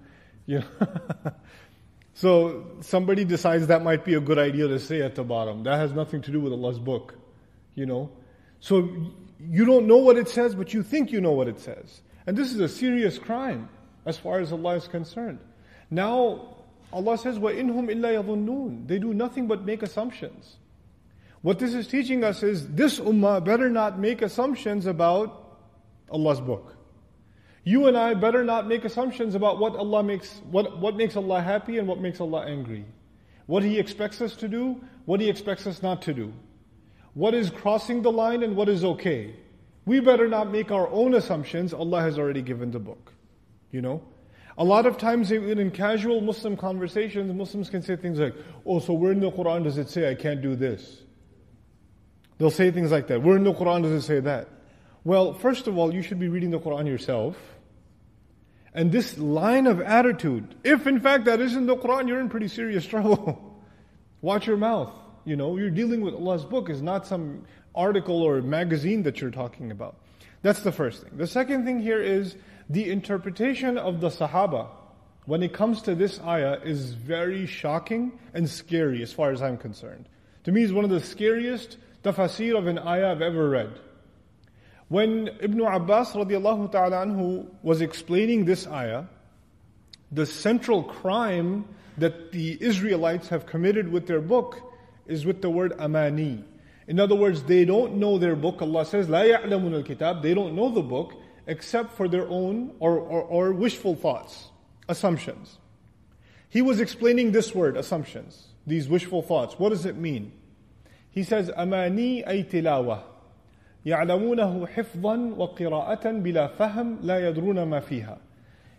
You know? so somebody decides that might be a good idea to say at the bottom. That has nothing to do with Allah's book. You know? So you don't know what it says, but you think you know what it says. And this is a serious crime as far as Allah is concerned. Now, Allah says, وَإِنْهُمْ إِلَّا يَظُنُّونَ They do nothing but make assumptions. What this is teaching us is this ummah better not make assumptions about Allah's book. You and I better not make assumptions about what Allah makes, what, what makes Allah happy and what makes Allah angry. What He expects us to do, what He expects us not to do what is crossing the line and what is okay. We better not make our own assumptions. Allah has already given the book. You know? A lot of times even in casual Muslim conversations, Muslims can say things like, oh, so where in the Quran does it say I can't do this? They'll say things like that. Where in the Quran does it say that? Well, first of all, you should be reading the Quran yourself. And this line of attitude, if in fact that isn't the Quran, you're in pretty serious trouble. Watch your mouth. You know, you're dealing with Allah's book, is not some article or magazine that you're talking about. That's the first thing. The second thing here is the interpretation of the Sahaba when it comes to this ayah is very shocking and scary as far as I'm concerned. To me, it's one of the scariest tafsir of an ayah I've ever read. When Ibn Abbas radiallahu ta'ala anhu was explaining this ayah, the central crime that the Israelites have committed with their book is with the word amani. In other words, they don't know their book. Allah says, لا يعلمون الكتاب. They don't know the book except for their own or, or, or wishful thoughts, assumptions. He was explaining this word, assumptions, these wishful thoughts. What does it mean? He says, أماني أي تلاوة يعلمونه حفظا وقراءة بلا فهم لا يدرون ما فيها.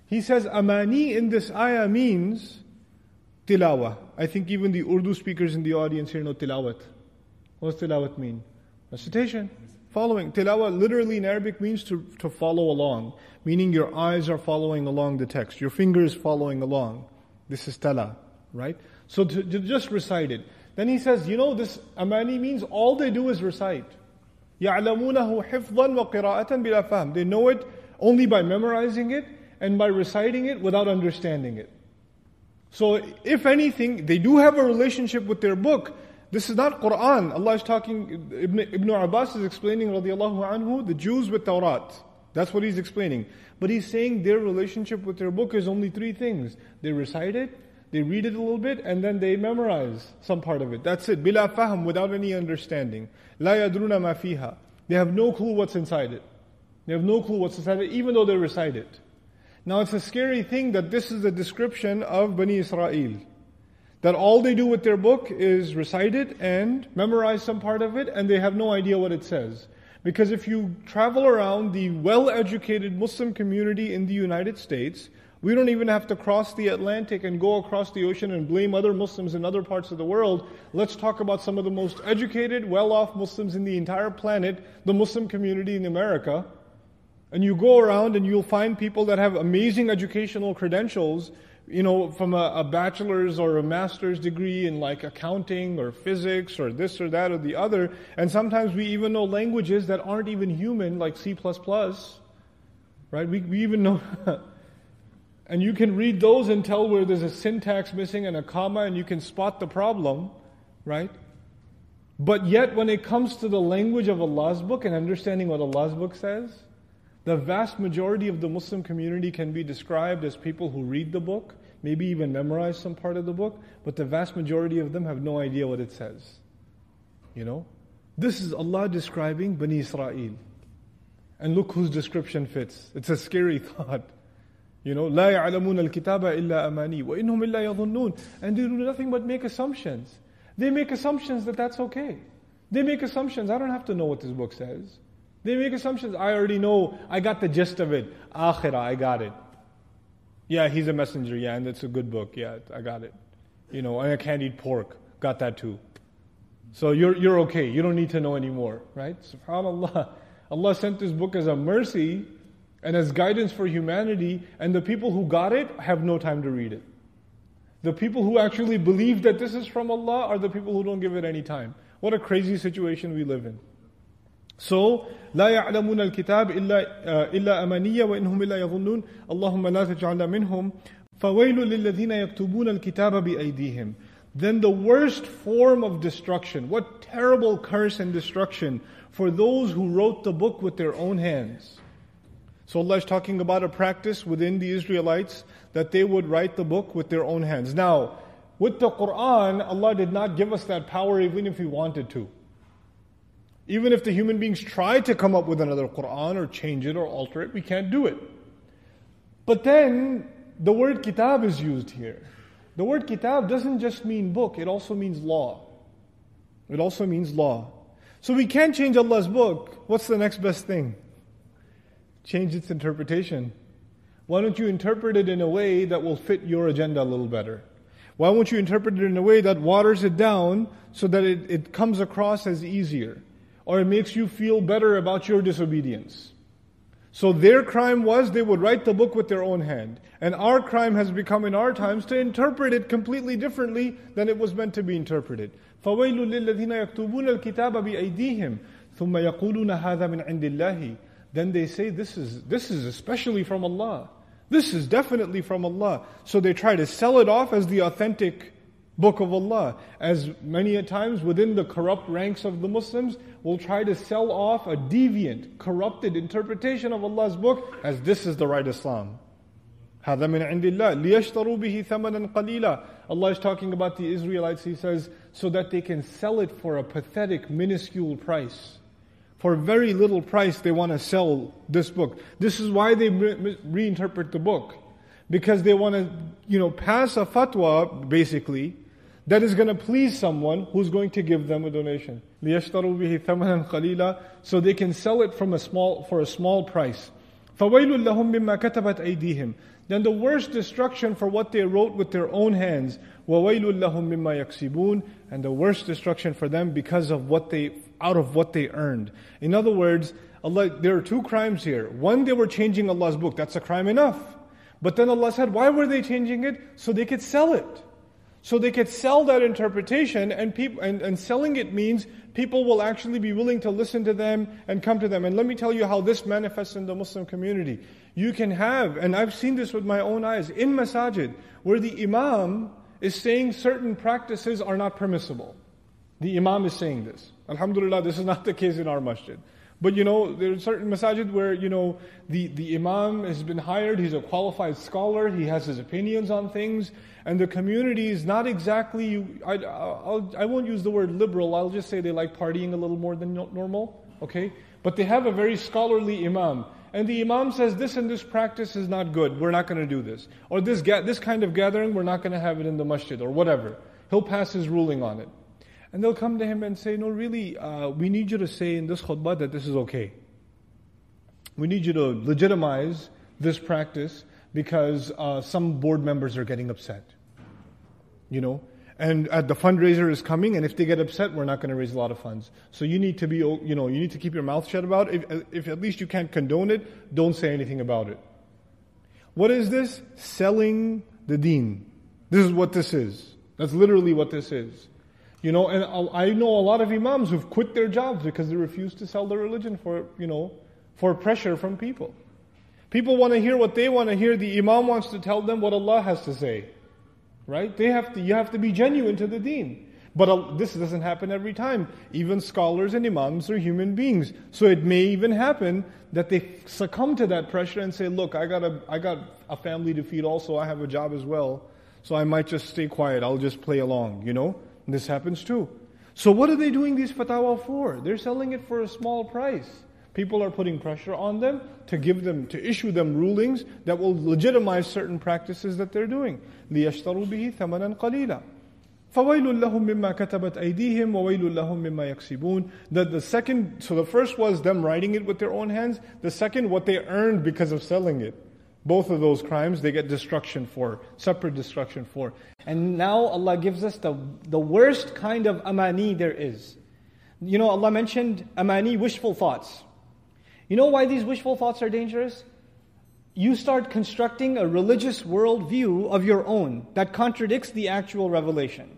He says, Amani in this ayah means tilawa. I think even the Urdu speakers in the audience here know tilawat. What does tilawat mean? Recitation. Following. Tilawa literally in Arabic means to, to follow along, meaning your eyes are following along the text, your fingers following along. This is tala, right? So to, to just recite it. Then he says, you know, this amani means all they do is recite. يَعْلَمُونَهُ حِفْظًا وَقِرَاءَةً بِلَا فَهْمٍ They know it only by memorizing it and by reciting it without understanding it. So, if anything, they do have a relationship with their book. This is not Quran. Allah is talking, Ibn, Ibn Abbas is explaining, radiallahu anhu, the Jews with Tawrat. That's what he's explaining. But he's saying their relationship with their book is only three things. They recite it, they read it a little bit, and then they memorize some part of it. That's it. Bila fahm, without any understanding. La yadruna ma fiha. They have no clue what's inside it. They have no clue what's inside it, even though they recite it. Now it's a scary thing that this is the description of Bani Israel. That all they do with their book is recite it and memorize some part of it, and they have no idea what it says. Because if you travel around the well educated Muslim community in the United States, we don't even have to cross the Atlantic and go across the ocean and blame other Muslims in other parts of the world. Let's talk about some of the most educated, well off Muslims in the entire planet, the Muslim community in America. And you go around and you'll find people that have amazing educational credentials, you know, from a, a, bachelor's or a master's degree in like accounting or physics or this or that or the other. And sometimes we even know languages that aren't even human, like C. Right? We, we even know. and you can read those and tell where there's a syntax missing and a comma, and you can spot the problem, right? But yet, when it comes to the language of Allah's book and understanding what Allah's book says, the vast majority of the Muslim community can be described as people who read the book, maybe even memorize some part of the book, but the vast majority of them have no idea what it says. You know? This is Allah describing Bani Israel. And look whose description fits. It's a scary thought. You know, لا يعلمون الكتاب إلا أماني وإنهم إلا يظنون. And they do nothing but make assumptions. They make assumptions that that's okay. They make assumptions. I don't have to know what this book says. They make assumptions. I already know. I got the gist of it. Akhirah, I got it. Yeah, he's a messenger. Yeah, and it's a good book. Yeah, I got it. You know, and I can't eat pork. Got that too. So you're, you're okay. You don't need to know anymore, right? SubhanAllah. Allah sent this book as a mercy and as guidance for humanity, and the people who got it have no time to read it. The people who actually believe that this is from Allah are the people who don't give it any time. What a crazy situation we live in. So, لا يعلمون الكتاب إلا إلا أمانية وإنهم إلا يظنون اللهم لا تجعلنا منهم فويل للذين يكتبون الكتاب بأيديهم Then the worst form of destruction, what terrible curse and destruction for those who wrote the book with their own hands. So Allah is talking about a practice within the Israelites that they would write the book with their own hands. Now, with the Quran, Allah did not give us that power even if we wanted to. Even if the human beings try to come up with another Quran or change it or alter it, we can't do it. But then the word kitab is used here. The word kitab doesn't just mean book, it also means law. It also means law. So we can't change Allah's book. What's the next best thing? Change its interpretation. Why don't you interpret it in a way that will fit your agenda a little better? Why won't you interpret it in a way that waters it down so that it, it comes across as easier? or it makes you feel better about your disobedience. So their crime was they would write the book with their own hand. And our crime has become in our times to interpret it completely differently than it was meant to be interpreted. فَوَيْلٌ لِلَّذِينَ يَكْتُبُونَ الْكِتَابَ بِأَيْدِيهِمْ ثُمَّ يَقُولُونَ هَذَا مِنْ عِنْدِ اللَّهِ Then they say, this is, this is especially from Allah. This is definitely from Allah. So they try to sell it off as the authentic book of Allah. As many a times within the corrupt ranks of the Muslims will try to sell off a deviant, corrupted interpretation of Allah's book as this is the right Islam. هذا من عند الله ليشتروا به ثمنا قليلا Allah is talking about the Israelites, He says, so that they can sell it for a pathetic, minuscule price. For very little price, they want to sell this book. This is why they re- reinterpret the book. Because they want to, you know, pass a fatwa, basically, that is going to please someone who's going to give them a donation. لِيَشْتَرُوا بِهِ ثَمَنًا قَلِيلًا So they can sell it from a small, for a small price. فَوَيْلٌ لَهُم مِّمَّا كَتَبَتْ أَيْدِيهِمْ Then the worst destruction for what they wrote with their own hands. وَوَيْلٌ لَهُم مِّمَّا يَكْسِبُونَ And the worst destruction for them because of what they, out of what they earned. In other words, Allah, there are two crimes here. One, they were changing Allah's book. That's a crime enough. But then Allah said, why were they changing it? So they could sell it. So they could sell that interpretation, and, people, and, and selling it means people will actually be willing to listen to them and come to them. And let me tell you how this manifests in the Muslim community. You can have, and I've seen this with my own eyes, in masajid, where the imam is saying certain practices are not permissible. The imam is saying this. Alhamdulillah, this is not the case in our masjid. But you know, there are certain masajid where, you know, the, the imam has been hired, he's a qualified scholar, he has his opinions on things, and the community is not exactly, I, I'll, I won't use the word liberal, I'll just say they like partying a little more than normal, okay? But they have a very scholarly imam. And the imam says, this and this practice is not good, we're not going to do this. Or this, ga- this kind of gathering, we're not going to have it in the masjid, or whatever. He'll pass his ruling on it. And they'll come to him and say, No, really, uh, we need you to say in this khutbah that this is okay. We need you to legitimize this practice because uh, some board members are getting upset. You know? And uh, the fundraiser is coming, and if they get upset, we're not going to raise a lot of funds. So you need to be, you know, you need to keep your mouth shut about it. If, if at least you can't condone it, don't say anything about it. What is this? Selling the deen. This is what this is. That's literally what this is. You know, and I know a lot of imams who've quit their jobs because they refuse to sell their religion for, you know, for pressure from people. People want to hear what they want to hear. The imam wants to tell them what Allah has to say. Right? They have to, you have to be genuine to the deen. But uh, this doesn't happen every time. Even scholars and imams are human beings. So it may even happen that they succumb to that pressure and say, look, I got a, I got a family to feed also. I have a job as well. So I might just stay quiet. I'll just play along, you know? And This happens too. So what are they doing these fatwa for? They're selling it for a small price. People are putting pressure on them to give them, to issue them rulings that will legitimize certain practices that they're doing. لِيَشْتَرُوا بِهِ ثَمَنًا قَلِيلًا فَوَيْلٌ لَهُم مِّمَّا كَتَبَتْ أَيْدِيهِمْ وَوَيْلٌ لَهُم مِّمَّا يَكْسِبُونَ the, the second, so the first was them writing it with their own hands. The second, what they earned because of selling it. Both of those crimes, they get destruction for, separate destruction for. And now Allah gives us the, the worst kind of amani there is. You know, Allah mentioned amani, wishful thoughts. You know why these wishful thoughts are dangerous? You start constructing a religious worldview of your own that contradicts the actual revelation.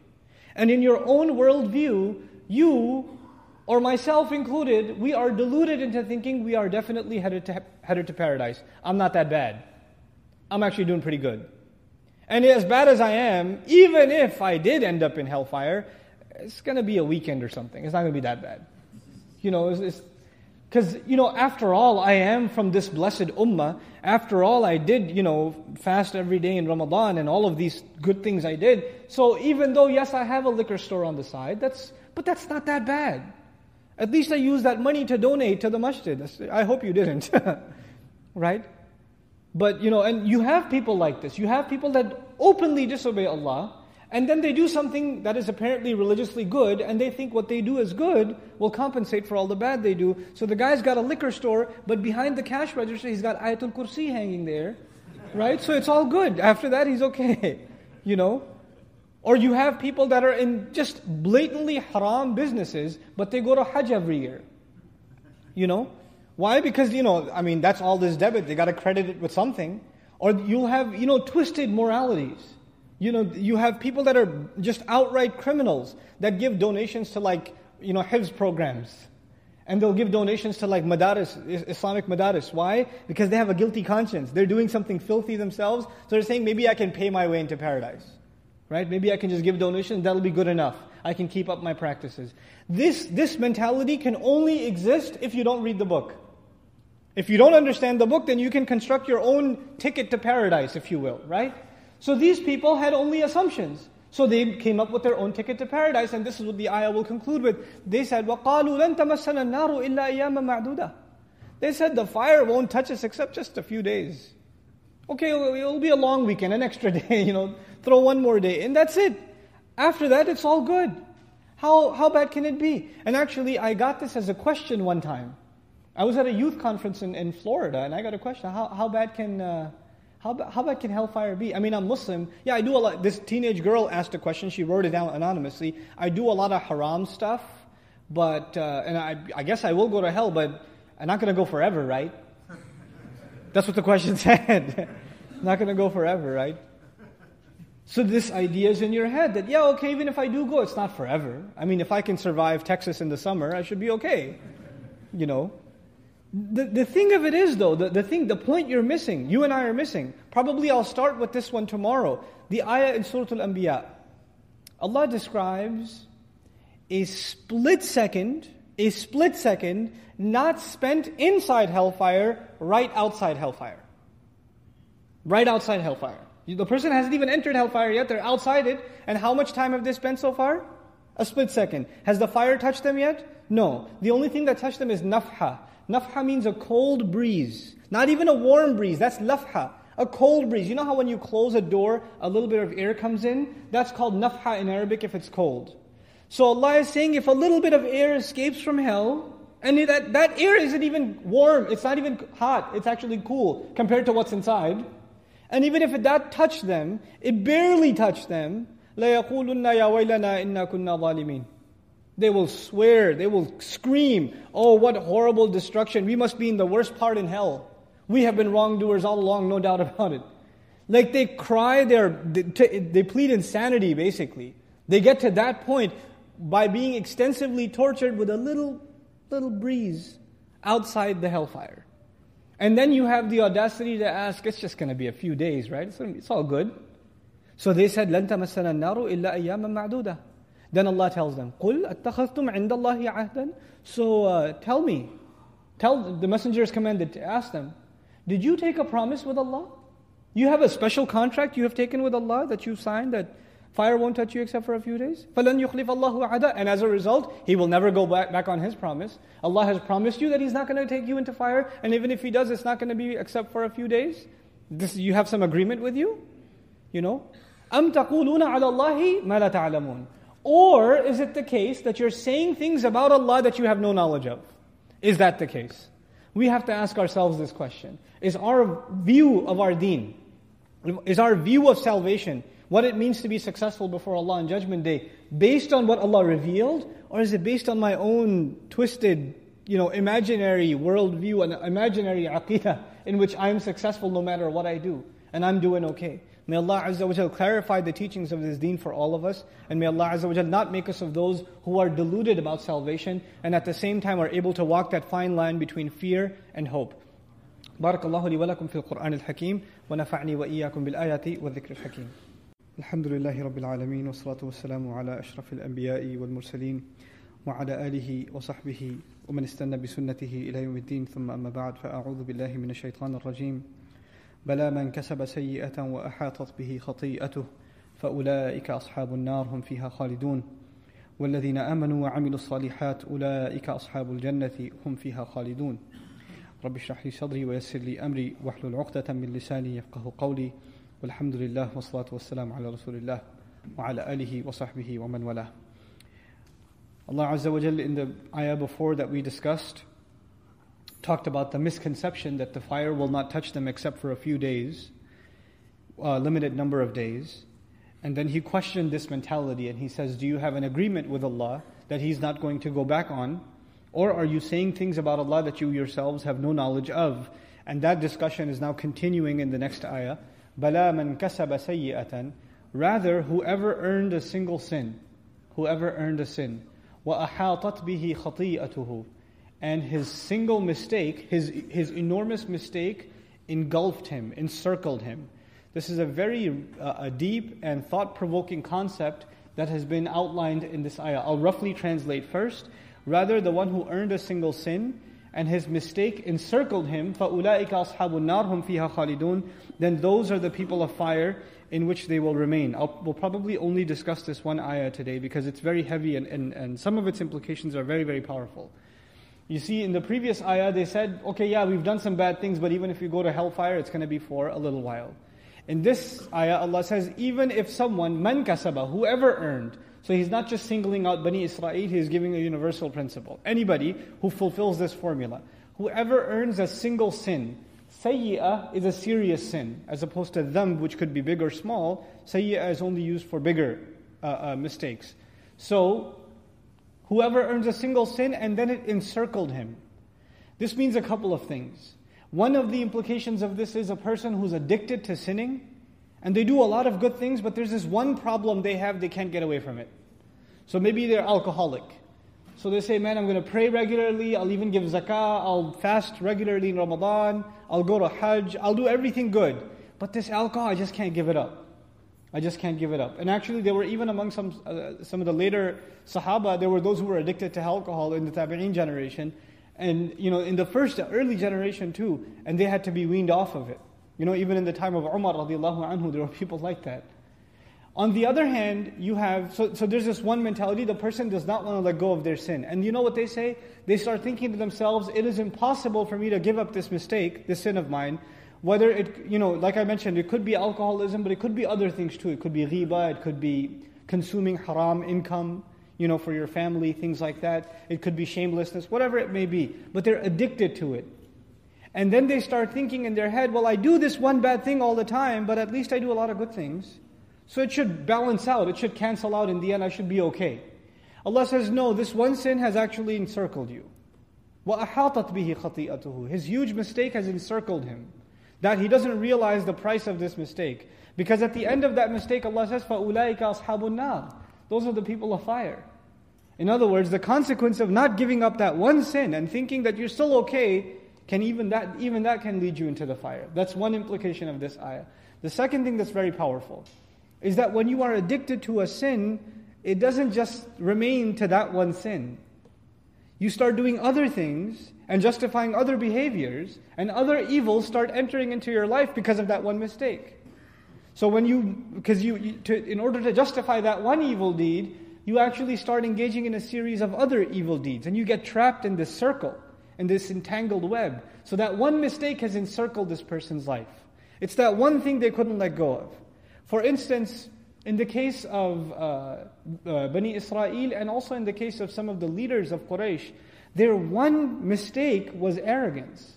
And in your own worldview, you, or myself included, we are deluded into thinking we are definitely headed to, headed to paradise. I'm not that bad. I'm actually doing pretty good. And as bad as I am, even if I did end up in hellfire, it's going to be a weekend or something. It's not going to be that bad. You know, because, you know, after all, I am from this blessed ummah. After all, I did, you know, fast every day in Ramadan and all of these good things I did. So even though, yes, I have a liquor store on the side, that's, but that's not that bad. At least I used that money to donate to the masjid. I hope you didn't. right? But you know, and you have people like this. You have people that openly disobey Allah, and then they do something that is apparently religiously good, and they think what they do is good will compensate for all the bad they do. So the guy's got a liquor store, but behind the cash register, he's got Ayatul Kursi hanging there, right? So it's all good. After that, he's okay, you know. Or you have people that are in just blatantly haram businesses, but they go to Hajj every year, you know. Why? Because, you know, I mean, that's all this debit. They got to credit it with something. Or you'll have, you know, twisted moralities. You know, you have people that are just outright criminals that give donations to like, you know, Hifz programs. And they'll give donations to like madaris, Islamic madaris. Why? Because they have a guilty conscience. They're doing something filthy themselves. So they're saying, maybe I can pay my way into paradise. Right? Maybe I can just give donations, that'll be good enough. I can keep up my practices. This, this mentality can only exist if you don't read the book. If you don't understand the book, then you can construct your own ticket to paradise, if you will, right? So these people had only assumptions. So they came up with their own ticket to paradise, and this is what the ayah will conclude with. They said, وَقَالُوا لَن تَمَسَّنَا النَّارُ إِلَّا أَيَّامًا مَعْدُودًا They said the fire won't touch us except just a few days. Okay, it'll be a long weekend, an extra day, you know, throw one more day, and that's it. After that, it's all good. How, how bad can it be? And actually, I got this as a question one time. I was at a youth conference in, in Florida, and I got a question how, how bad can. Uh, how, how bad can hellfire be? I mean, I'm Muslim. Yeah, I do a lot. This teenage girl asked a question. She wrote it down anonymously. I do a lot of haram stuff, but uh, and I, I guess I will go to hell, but I'm not going to go forever, right? That's what the question said. not going to go forever, right? So this idea is in your head that yeah, okay, even if I do go, it's not forever. I mean, if I can survive Texas in the summer, I should be okay. You know. The, the thing of it is, though, the, the thing, the point you're missing, you and I are missing. Probably I'll start with this one tomorrow. The ayah in Surah Al Anbiya. Allah describes a split second, a split second, not spent inside hellfire, right outside hellfire. Right outside hellfire. The person hasn't even entered hellfire yet, they're outside it. And how much time have they spent so far? A split second. Has the fire touched them yet? No. The only thing that touched them is nafha. Nafha means a cold breeze. Not even a warm breeze, that's lafha. A cold breeze. You know how when you close a door, a little bit of air comes in? That's called nafha in Arabic if it's cold. So Allah is saying if a little bit of air escapes from hell, and that, that air isn't even warm, it's not even hot, it's actually cool compared to what's inside. And even if that touched them, it barely touched them, لَيَقُولُنَّ يَا وَيْلَنَا إِنَّا كُنَّا ظَالِمِينَ they will swear, they will scream, Oh, what horrible destruction. We must be in the worst part in hell. We have been wrongdoers all along, no doubt about it. Like they cry, they they plead insanity basically. They get to that point by being extensively tortured with a little, little breeze outside the hellfire. And then you have the audacity to ask, it's just going to be a few days, right? It's, it's all good. So they said, لَن تَمَسَّنَا النَّارُ إِلَّا أَيَّامًا مَعْدُودًا then Allah tells them, قُلْ أَتَّخَذْتُمْ عِنْدَ اللَّهِ عَهْدًا So uh, tell me, tell the messenger is commanded to ask them, did you take a promise with Allah? You have a special contract you have taken with Allah that you signed that fire won't touch you except for a few days? فَلَنْ يُخْلِفَ اللَّهُ عَهْدًا And as a result, He will never go back, back on His promise. Allah has promised you that He's not going to take you into fire, and even if He does, it's not going to be except for a few days. This, you have some agreement with you? You know? أَمْ تَقُولُونَ عَلَى اللَّهِ مَا لَا تَعْلَمُونَ or is it the case that you're saying things about Allah that you have no knowledge of? Is that the case? We have to ask ourselves this question. Is our view of our deen, is our view of salvation, what it means to be successful before Allah on Judgment Day, based on what Allah revealed, or is it based on my own twisted, you know, imaginary worldview and imaginary aqidah in which I'm successful no matter what I do, and I'm doing okay? May Allah Azza wa Jal clarify the teachings of this deen for all of us. And may Allah Azza wa Jal not make us of those who are deluded about salvation and at the same time are able to walk that fine line between fear and hope. بارك الله لي ولكم في القرآن الحكيم ونفعني وإياكم بالآيات والذكر الحكيم الحمد لله رب العالمين والصلاة والسلام على أشرف الأنبياء والمرسلين وعلى آله وصحبه ومن استنى بسنته إلى يوم الدين ثم أما بعد فأعوذ بالله من الشيطان الرجيم بلى من كسب سيئة وأحاطت به خطيئته فأولئك أصحاب النار هم فيها خالدون. والذين آمنوا وعملوا الصالحات أولئك أصحاب الجنة هم فيها خالدون. رب اشرح لي صدري ويسر لي أمري واحلل عقدة من لساني يفقه قولي. والحمد لله والصلاة والسلام على رسول الله وعلى آله وصحبه ومن والاه. Allah Azza wa Jalla in the ayah before that we discussed talked about the misconception that the fire will not touch them except for a few days, a limited number of days. And then he questioned this mentality and he says, Do you have an agreement with Allah that He's not going to go back on? Or are you saying things about Allah that you yourselves have no knowledge of? And that discussion is now continuing in the next ayah. Bala man kasaba. Rather, whoever earned a single sin, whoever earned a sin, wa ahatat bihi khati'atuhu and his single mistake, his, his enormous mistake, engulfed him, encircled him. This is a very uh, a deep and thought provoking concept that has been outlined in this ayah. I'll roughly translate first. Rather, the one who earned a single sin and his mistake encircled him, فَأُولَٰئِكَ أَصْحَابُ النَّارِ هُمْ فِيهَا خَالِدُونَ Then those are the people of fire in which they will remain. I'll, we'll probably only discuss this one ayah today because it's very heavy and, and, and some of its implications are very, very powerful. You see, in the previous ayah, they said, okay, yeah, we've done some bad things, but even if you go to hellfire, it's going to be for a little while. In this ayah, Allah says, even if someone, man kasaba, whoever earned, so he's not just singling out Bani Israel, he's giving a universal principle. Anybody who fulfills this formula, whoever earns a single sin, sayyi'ah is a serious sin, as opposed to dhanb, which could be big or small. Sayyi'ah is only used for bigger uh, uh, mistakes. So, whoever earns a single sin and then it encircled him. This means a couple of things. One of the implications of this is a person who's addicted to sinning, and they do a lot of good things, but there's this one problem they have, they can't get away from it. So maybe they're alcoholic. So they say, man, I'm going to pray regularly, I'll even give zakah, I'll fast regularly in Ramadan, I'll go to Hajj, I'll do everything good. But this alcohol, I just can't give it up. I just can't give it up. And actually, there were even among some, uh, some of the later Sahaba, there were those who were addicted to alcohol in the Tabi'een generation. And, you know, in the first, early generation too, and they had to be weaned off of it. You know, even in the time of Umar radiallahu anhu, there were people like that. On the other hand, you have, so, so there's this one mentality, the person does not want to let go of their sin. And you know what they say? They start thinking to themselves, it is impossible for me to give up this mistake, this sin of mine Whether it, you know, like I mentioned, it could be alcoholism, but it could be other things too. It could be ghiba, it could be consuming haram income, you know, for your family, things like that. It could be shamelessness, whatever it may be. But they're addicted to it. And then they start thinking in their head, well, I do this one bad thing all the time, but at least I do a lot of good things. So it should balance out, it should cancel out in the end, I should be okay. Allah says, no, this one sin has actually encircled you. وَأَحَاطَتْ بِهِ خَطِيئَتُهُ His huge mistake has encircled him. That he doesn't realize the price of this mistake. Because at the end of that mistake, Allah says, فَأُولَٰئِكَ أَصْحَابُ النَّارِ Those are the people of fire. In other words, the consequence of not giving up that one sin and thinking that you're still okay, can even that, even that can lead you into the fire. That's one implication of this ayah. The second thing that's very powerful is that when you are addicted to a sin, it doesn't just remain to that one sin. You start doing other things and justifying other behaviors, and other evils start entering into your life because of that one mistake. So when you, because you, to, in order to justify that one evil deed, you actually start engaging in a series of other evil deeds, and you get trapped in this circle, in this entangled web. So that one mistake has encircled this person's life. It's that one thing they couldn't let go of. For instance, in the case of uh, uh, Bani Israel and also in the case of some of the leaders of Quraysh, their one mistake was arrogance.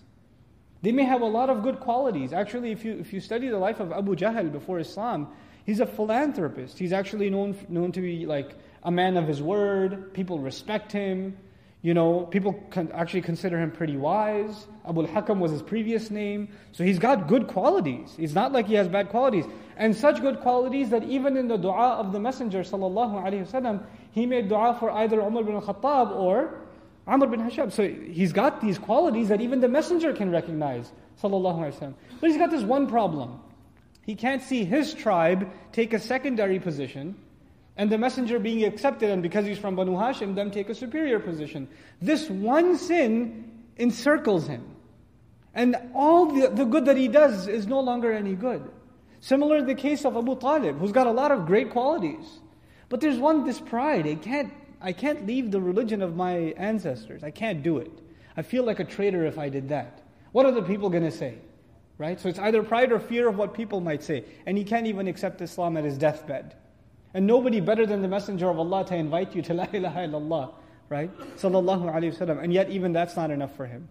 They may have a lot of good qualities. Actually, if you, if you study the life of Abu Jahl before Islam, he's a philanthropist. He's actually known, known to be like a man of his word. People respect him. You know, people can actually consider him pretty wise. Abu al-Hakam was his previous name. So he's got good qualities. It's not like he has bad qualities. And such good qualities that even in the dua of the Messenger sallallahu alaihi wasallam, he made dua for either Umar bin al-Khattab or Amr bin Hisham. So he's got these qualities that even the Messenger can recognize sallallahu alaihi wasallam. But he's got this one problem. He can't see his tribe take a secondary position and the messenger being accepted, and because he's from Banu Hashim, them take a superior position. This one sin encircles him. And all the, the good that he does is no longer any good. Similar in the case of Abu Talib, who's got a lot of great qualities. But there's one, this pride. I can't, I can't leave the religion of my ancestors. I can't do it. I feel like a traitor if I did that. What are the people going to say? Right? So it's either pride or fear of what people might say. And he can't even accept Islam at his deathbed. And nobody better than the Messenger of Allah to invite you to La ilaha illallah, right? Sallallahu alayhi wasallam. And yet even that's not enough for him.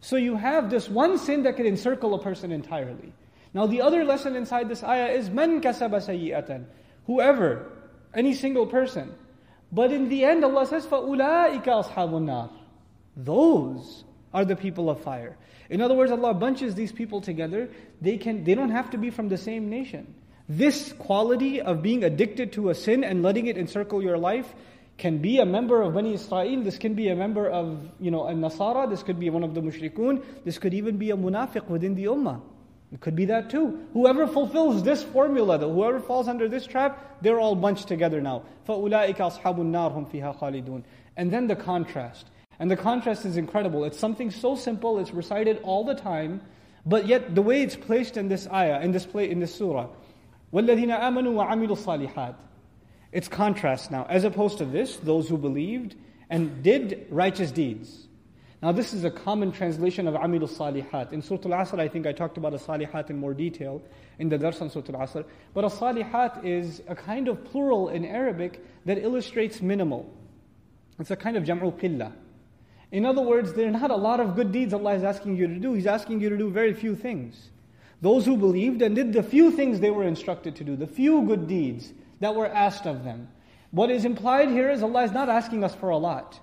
So you have this one sin that can encircle a person entirely. Now the other lesson inside this ayah is man kasaba sayyi'atan. Whoever, any single person. But in the end Allah says, فَأُولَٰئِكَ أَصْحَابُ النَّارِ Those are the people of fire. In other words, Allah bunches these people together. They, can, they don't have to be from the same nation. This quality of being addicted to a sin and letting it encircle your life can be a member of Bani Israel, this can be a member of, you know, a Nasara, this could be one of the mushrikun, this could even be a munafiq within the ummah. It could be that too. Whoever fulfills this formula, though, whoever falls under this trap, they're all bunched together now. فَأُولَٰئِكَ أَصْحَابُ النَّارِ هُمْ فِيهَا خَالِدُونَ And then the contrast. And the contrast is incredible. It's something so simple, it's recited all the time, but yet the way it's placed in this ayah, in this, play, in this surah, وَالَّذِينَ آمَنُوا وَعَمِلُوا الصَّالِحَاتِ It's contrast now. As opposed to this, those who believed and did righteous deeds. Now, this is a common translation of Amil Salihat. In Surah Al Asr, I think I talked about a Salihat in more detail in the Dars on Surah Al Asr. But a Salihat is a kind of plural in Arabic that illustrates minimal. It's a kind of Jam'ul Qillah. In other words, there are not a lot of good deeds Allah is asking you to do. He's asking you to do very few things. Those who believed and did the few things they were instructed to do, the few good deeds that were asked of them. What is implied here is Allah is not asking us for a lot.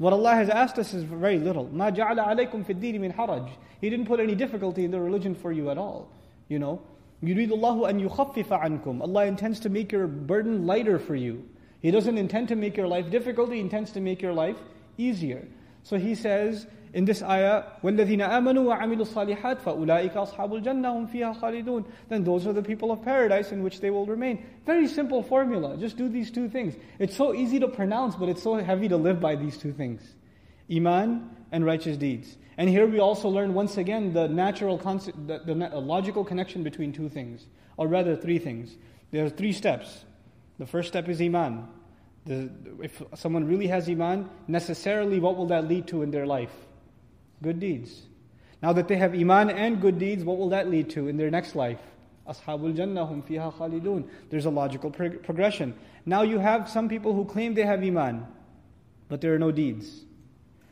What Allah has asked us is very little. مَا جَعَلَ عَلَيْكُمْ فِي الدِّينِ مِنْ حَرَجٍ He didn't put any difficulty in the religion for you at all. You know, يُرِيدُ اللَّهُ أَن يُخَفِّفَ عَنْكُمْ Allah intends to make your burden lighter for you. He doesn't intend to make your life difficult, He intends to make your life easier. So He says, in this ayah, وَالَّذِينَ آمَنُوا وَعَمِلُوا الصَّالِحَاتِ فَأُولَٰئِكَ أَصْحَابُ الْجَنَّةِ هُمْ فِيهَا خَالِدُونَ Then those are the people of paradise in which they will remain. Very simple formula. Just do these two things. It's so easy to pronounce, but it's so heavy to live by these two things. Iman and righteous deeds. And here we also learn once again the natural, concept, the, the logical connection between two things, or rather three things. There are three steps. The first step is Iman. The, if someone really has Iman, necessarily what will that lead to in their life? Good deeds. Now that they have Iman and good deeds, what will that lead to in their next life? Ashabul Jannah hum fiha khalidun. There's a logical progression. Now you have some people who claim they have Iman, but there are no deeds.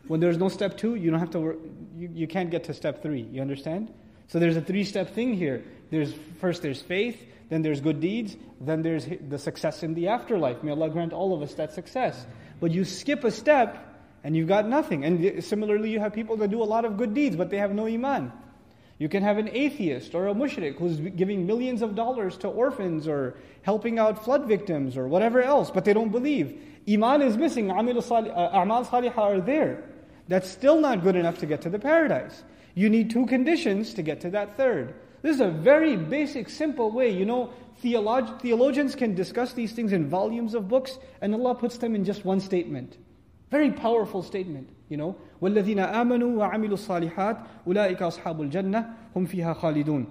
When there's no step two, you don't have to. Work, you, you can't get to step three. You understand? So there's a three-step thing here. There's first there's faith, then there's good deeds, then there's the success in the afterlife. May Allah grant all of us that success. But you skip a step, and you've got nothing. And similarly, you have people that do a lot of good deeds, but they have no iman. You can have an atheist or a mushrik who's giving millions of dollars to orphans or helping out flood victims or whatever else, but they don't believe. Iman is missing, uh, a'mal salihah are there. That's still not good enough to get to the paradise. You need two conditions to get to that third. This is a very basic, simple way. You know, theolog- theologians can discuss these things in volumes of books, and Allah puts them in just one statement. Very powerful statement, you know. وَالَّذِينَ آمَنُوا وَعَمِلُوا الصَّالِحَاتِ أُولَٰئِكَ أَصْحَابُ الْجَنَّةِ هُمْ فِيهَا خَالِدُونَ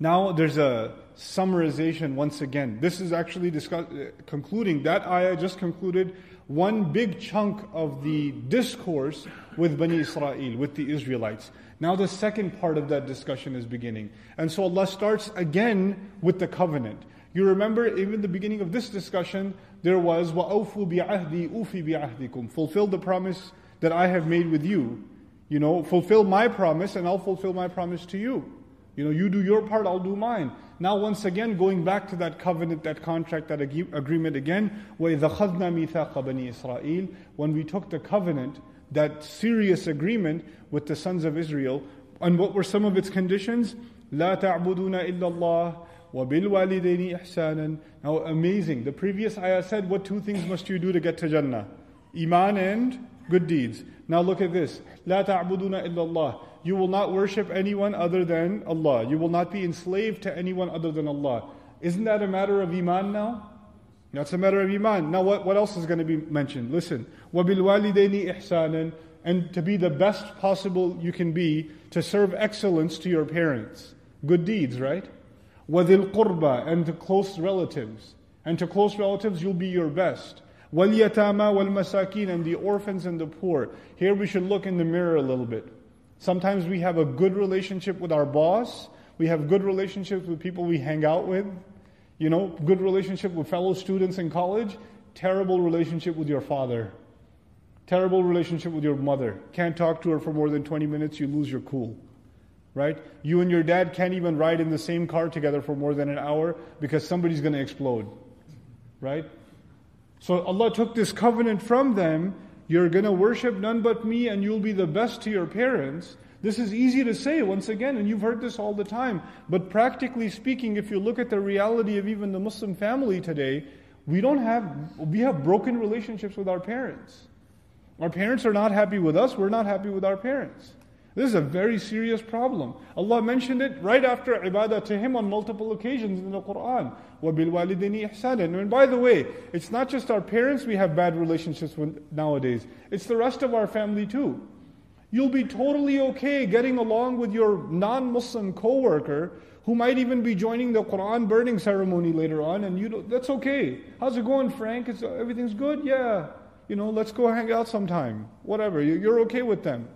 Now there's a summarization once again. This is actually discuss- concluding, that ayah just concluded one big chunk of the discourse with Bani Israel, with the Israelites. Now the second part of that discussion is beginning. And so Allah starts again with the covenant. You remember, even the beginning of this discussion, there was وَأَوْفُوا بِعَهْدِي أُوفِي بِعَهْدِكُمْ Fulfill the promise that I have made with you. You know, fulfill my promise and I'll fulfill my promise to you. You know, you do your part, I'll do mine. Now, once again, going back to that covenant, that contract, that agreement again, وَإِذَا خَذْنَا مِيثَاقَ بَنِي إِسْرَائِيل When we took the covenant, that serious agreement with the sons of Israel, and what were some of its conditions? لَا تَعْبُدُونَ إِلَّا اللَّهِ وَبِالْوَالِدَيْنِ إِحْسَانًا Now amazing, the previous ayah said, what two things must you do to get to Jannah? Iman and good deeds. Now look at this. لَا تَعْبُدُونَ إِلَّا اللَّهِ You will not worship anyone other than Allah. You will not be enslaved to anyone other than Allah. Isn't that a matter of Iman now? That's a matter of Iman. Now what, what else is going to be mentioned? Listen. وَبِالْوَالِدَيْنِ إِحْسَانًا And to be the best possible you can be to serve excellence to your parents. Good deeds, right? وَذِي الْقُرْبَى And to close relatives. And to close relatives, you'll be your best. وَالْيَتَامَى وَالْمَسَاكِينَ And the orphans and the poor. Here we should look in the mirror a little bit. Sometimes we have a good relationship with our boss. We have good relationships with people we hang out with. You know, good relationship with fellow students in college. Terrible relationship with your father. Terrible relationship with your mother. Can't talk to her for more than 20 minutes, you lose your cool right? You and your dad can't even ride in the same car together for more than an hour because somebody's going to explode, right? So Allah took this covenant from them. You're going to worship none but me and you'll be the best to your parents. This is easy to say once again, and you've heard this all the time. But practically speaking, if you look at the reality of even the Muslim family today, we don't have, we have broken relationships with our parents. Our parents are not happy with us, we're not happy with our parents. This is a very serious problem. Allah mentioned it right after ibadah to Him on multiple occasions in the Quran. وَبِالْوَالِدَيْنِ إِحْسَانًا And by the way, it's not just our parents we have bad relationships with nowadays. It's the rest of our family too. You'll be totally okay getting along with your non-Muslim co-worker who might even be joining the Quran burning ceremony later on, and you that's okay. How's it going, Frank? Is everything's good? Yeah. You know, let's go hang out sometime. Whatever. You're okay with them.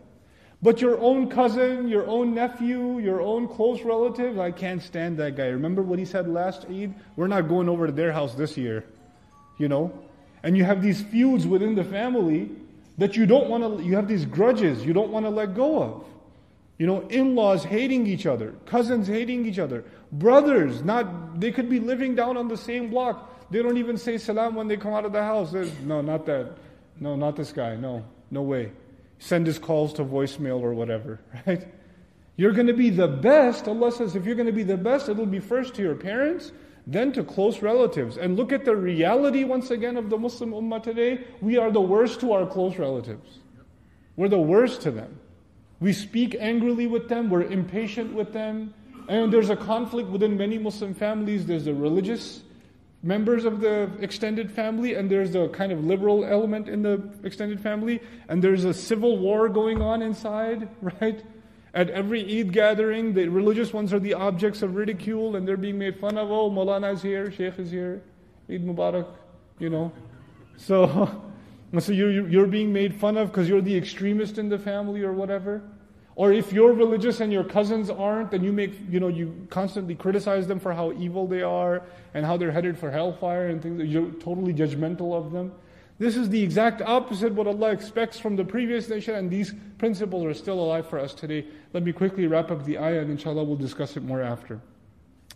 But your own cousin, your own nephew, your own close relative, I can't stand that guy. Remember what he said last Eid? We're not going over to their house this year. You know? And you have these feuds within the family that you don't want to, you have these grudges you don't want to let go of. You know, in laws hating each other, cousins hating each other, brothers, not, they could be living down on the same block. They don't even say salam when they come out of the house. There's, no, not that. No, not this guy. No, no way send his calls to voicemail or whatever, right? You're going to be the best. Allah says, if you're going to be the best, it'll be first to your parents, then to close relatives. And look at the reality once again of the Muslim Ummah today. We are the worst to our close relatives. We're the worst to them. We speak angrily with them, we're impatient with them. And there's a conflict within many Muslim families. There's the religious members of the extended family, and there's a kind of liberal element in the extended family, and there's a civil war going on inside, right? At every Eid gathering, the religious ones are the objects of ridicule and they're being made fun of. Oh, Maulana is here, Sheikh is here, Eid Mubarak, you know. So, so you're, you're being made fun of because you're the extremist in the family or whatever. Or if you're religious and your cousins aren't, and you make, you know, you constantly criticize them for how evil they are and how they're headed for hellfire and things. You're totally judgmental of them. This is the exact opposite what Allah expects from the previous nation, and these principles are still alive for us today. Let me quickly wrap up the ayah, and inshallah we'll discuss it more after.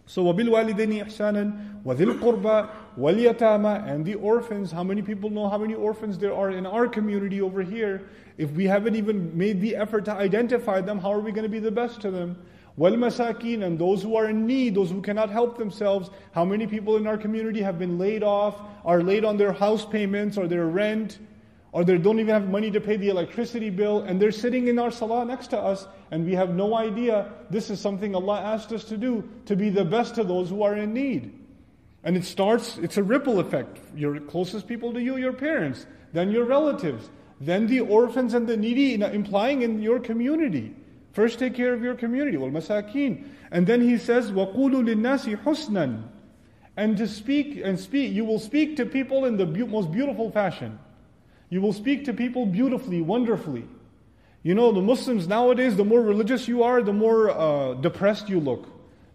So, وَبِالْوَالِدَيْنِ إِحْسَانًا وَذِي الْقُرْبَى وَالْيَتَامَى And the orphans, how many people know how many orphans there are in our community over here? If we haven't even made the effort to identify them, how are we going to be the best to them? Wal masakin and those who are in need, those who cannot help themselves. How many people in our community have been laid off, are late on their house payments or their rent, or they don't even have money to pay the electricity bill, and they're sitting in our salah next to us, and we have no idea this is something Allah asked us to do, to be the best to those who are in need. And it starts, it's a ripple effect. Your closest people to you, your parents, then your relatives, then the orphans and the needy, implying in your community. First take care of your community, wal masakin. And then he says, وَقُولُوا لِلنَّاسِ حُسْنًا And to speak and speak, you will speak to people in the be- most beautiful fashion. You will speak to people beautifully, wonderfully. You know, the Muslims nowadays, the more religious you are, the more uh, depressed you look.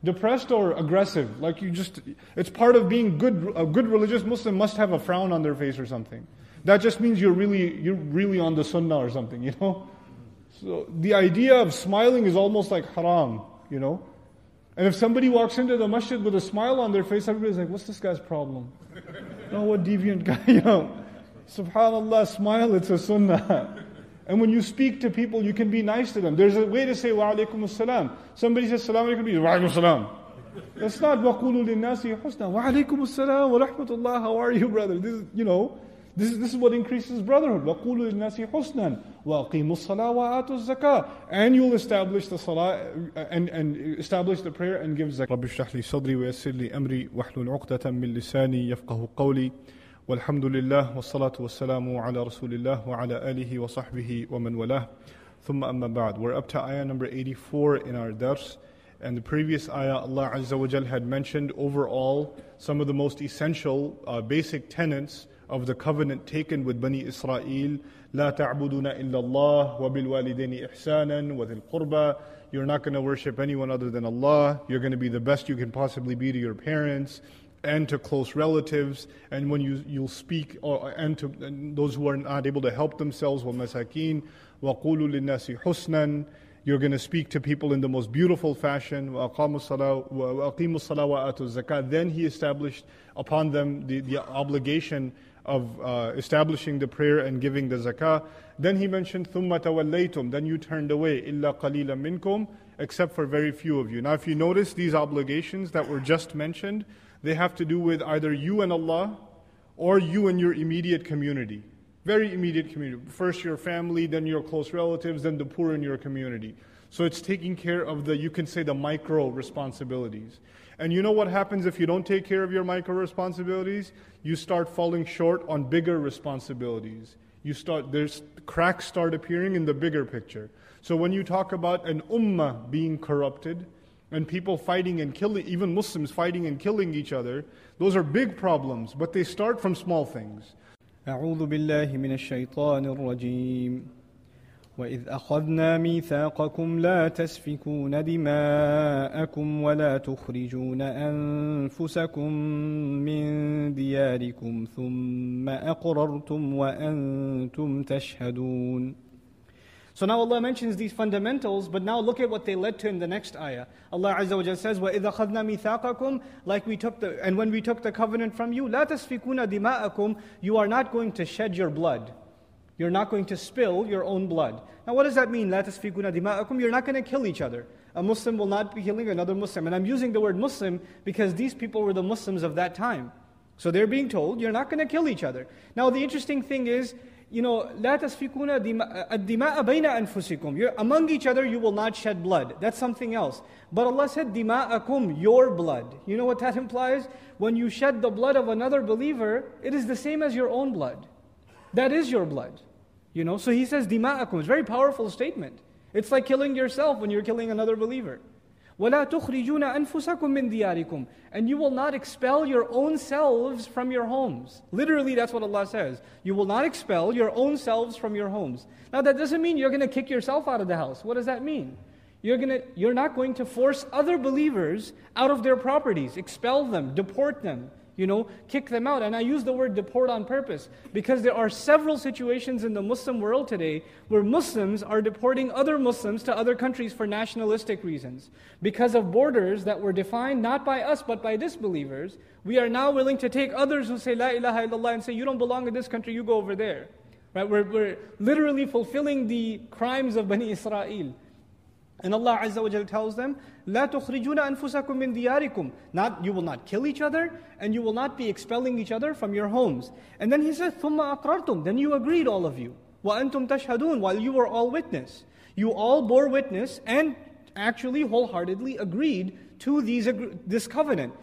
Depressed or aggressive. Like you just, it's part of being good, a good religious Muslim must have a frown on their face or something. That just means you're really, you're really on the sunnah or something, you know? So the idea of smiling is almost like haram, you know? And if somebody walks into the masjid with a smile on their face, everybody's like, what's this guy's problem? oh, what deviant guy, you know? Subhanallah, smile, it's a sunnah. And when you speak to people, you can be nice to them. There's a way to say wa alaikum assalam. Somebody says salam alaikum, wa alaikum assalam. That's not wa qulu linnasi husna. Wa alaikum assalam wa rahmatullah, how are you, brother? This is, you know, this is, this is what increases brotherhood. وَقُولُوا لِلنَّاسِ حُسْنًا وَأَقِيمُوا الصَّلَاةَ وَآتُوا الزَّكَاةَ And you'll establish the salah and, and establish the prayer and give zakah. رب اشرح لي صدري ويسر لي أمري واحلل عقدة من لساني يفقه قولي والحمد لله والصلاة والسلام على رسول الله وعلى آله وصحبه ومن والاه ثم أما بعد We're up to ayah number 84 in our dars and the previous ayah Allah Azza wa Jal had mentioned overall some of the most essential uh, basic tenets of the covenant taken with Bani Israel. لا تعبدون إلا الله وبالوالدين إحسانا وذي القربى You're not going to worship anyone other than Allah. You're going to be the best you can possibly be to your parents and to close relatives. And when you, you'll speak, or, and to and those who are not able to help themselves, وَمَسَاكِينَ وَقُولُوا لِلنَّاسِ حُسْنًا you're going to speak to people in the most beautiful fashion. Then he established upon them the, the obligation of uh, establishing the prayer and giving the zakah. Then he mentioned ثُمَّ تَوَلَّيْتُمْ Then you turned away إِلَّا قَلِيلًا مِنْكُمْ Except for very few of you. Now if you notice these obligations that were just mentioned, they have to do with either you and Allah or you and your immediate community. Very immediate community. First your family, then your close relatives, then the poor in your community. So it's taking care of the, you can say, the micro responsibilities. And you know what happens if you don't take care of your micro responsibilities? You start falling short on bigger responsibilities. You start, there's cracks start appearing in the bigger picture. So when you talk about an ummah being corrupted, and people fighting and killing, even Muslims fighting and killing each other, those are big problems, but they start from small things. أعوذ بالله من الشيطان الرجيم وإذ أخذنا ميثاقكم لا تسفكون دماءكم ولا تخرجون أنفسكم من دياركم ثم أقررتم وأنتم تشهدون So now Allah mentions these fundamentals, but now look at what they led to in the next ayah. Allah Azza wa Jalla says, وَإِذَا خَذْنَا مِيثَاقَكُمْ Like we took the, and when we took the covenant from you, لَا تَسْفِكُونَ دِمَاءَكُمْ You are not going to shed your blood. You're not going to spill your own blood. Now what does that mean? لَا تَسْفِكُونَ دِمَاءَكُمْ You're not going to kill each other. A Muslim will not be killing another Muslim. And I'm using the word Muslim because these people were the Muslims of that time. So they're being told, you're not going to kill each other. Now the interesting thing is, you know, لا تسفكون الدماء بين أنفسكم. You're, among each other, you will not shed blood. That's something else. But Allah said, dima'akum, your blood. You know what that implies? When you shed the blood of another believer, it is the same as your own blood. That is your blood. You know, so He says, dima'akum. It's a very powerful statement. It's like killing yourself when you're killing another believer. وَلَا تُخْرِجُونَ أَنفُسَكُم مِّن دِيَارِكُمْ And you will not expel your own selves from your homes. Literally, that's what Allah says. You will not expel your own selves from your homes. Now, that doesn't mean you're going to kick yourself out of the house. What does that mean? You're, gonna, you're not going to force other believers out of their properties, expel them, deport them you know, kick them out. And I use the word deport on purpose because there are several situations in the Muslim world today where Muslims are deporting other Muslims to other countries for nationalistic reasons. Because of borders that were defined not by us but by disbelievers, we are now willing to take others who say La ilaha illallah and say, You don't belong in this country, you go over there. Right? We're, we're literally fulfilling the crimes of Bani Israel. And Allah Azza wa Jal tells them, لا تخرجون أنفسكم من دياركم. Not, you will not kill each other, and you will not be expelling each other from your homes. And then He says, ثم أقررتم. Then you agreed, all of you. وأنتم تشهدون. While you were all witness. You all bore witness and actually wholeheartedly agreed to these, this covenant.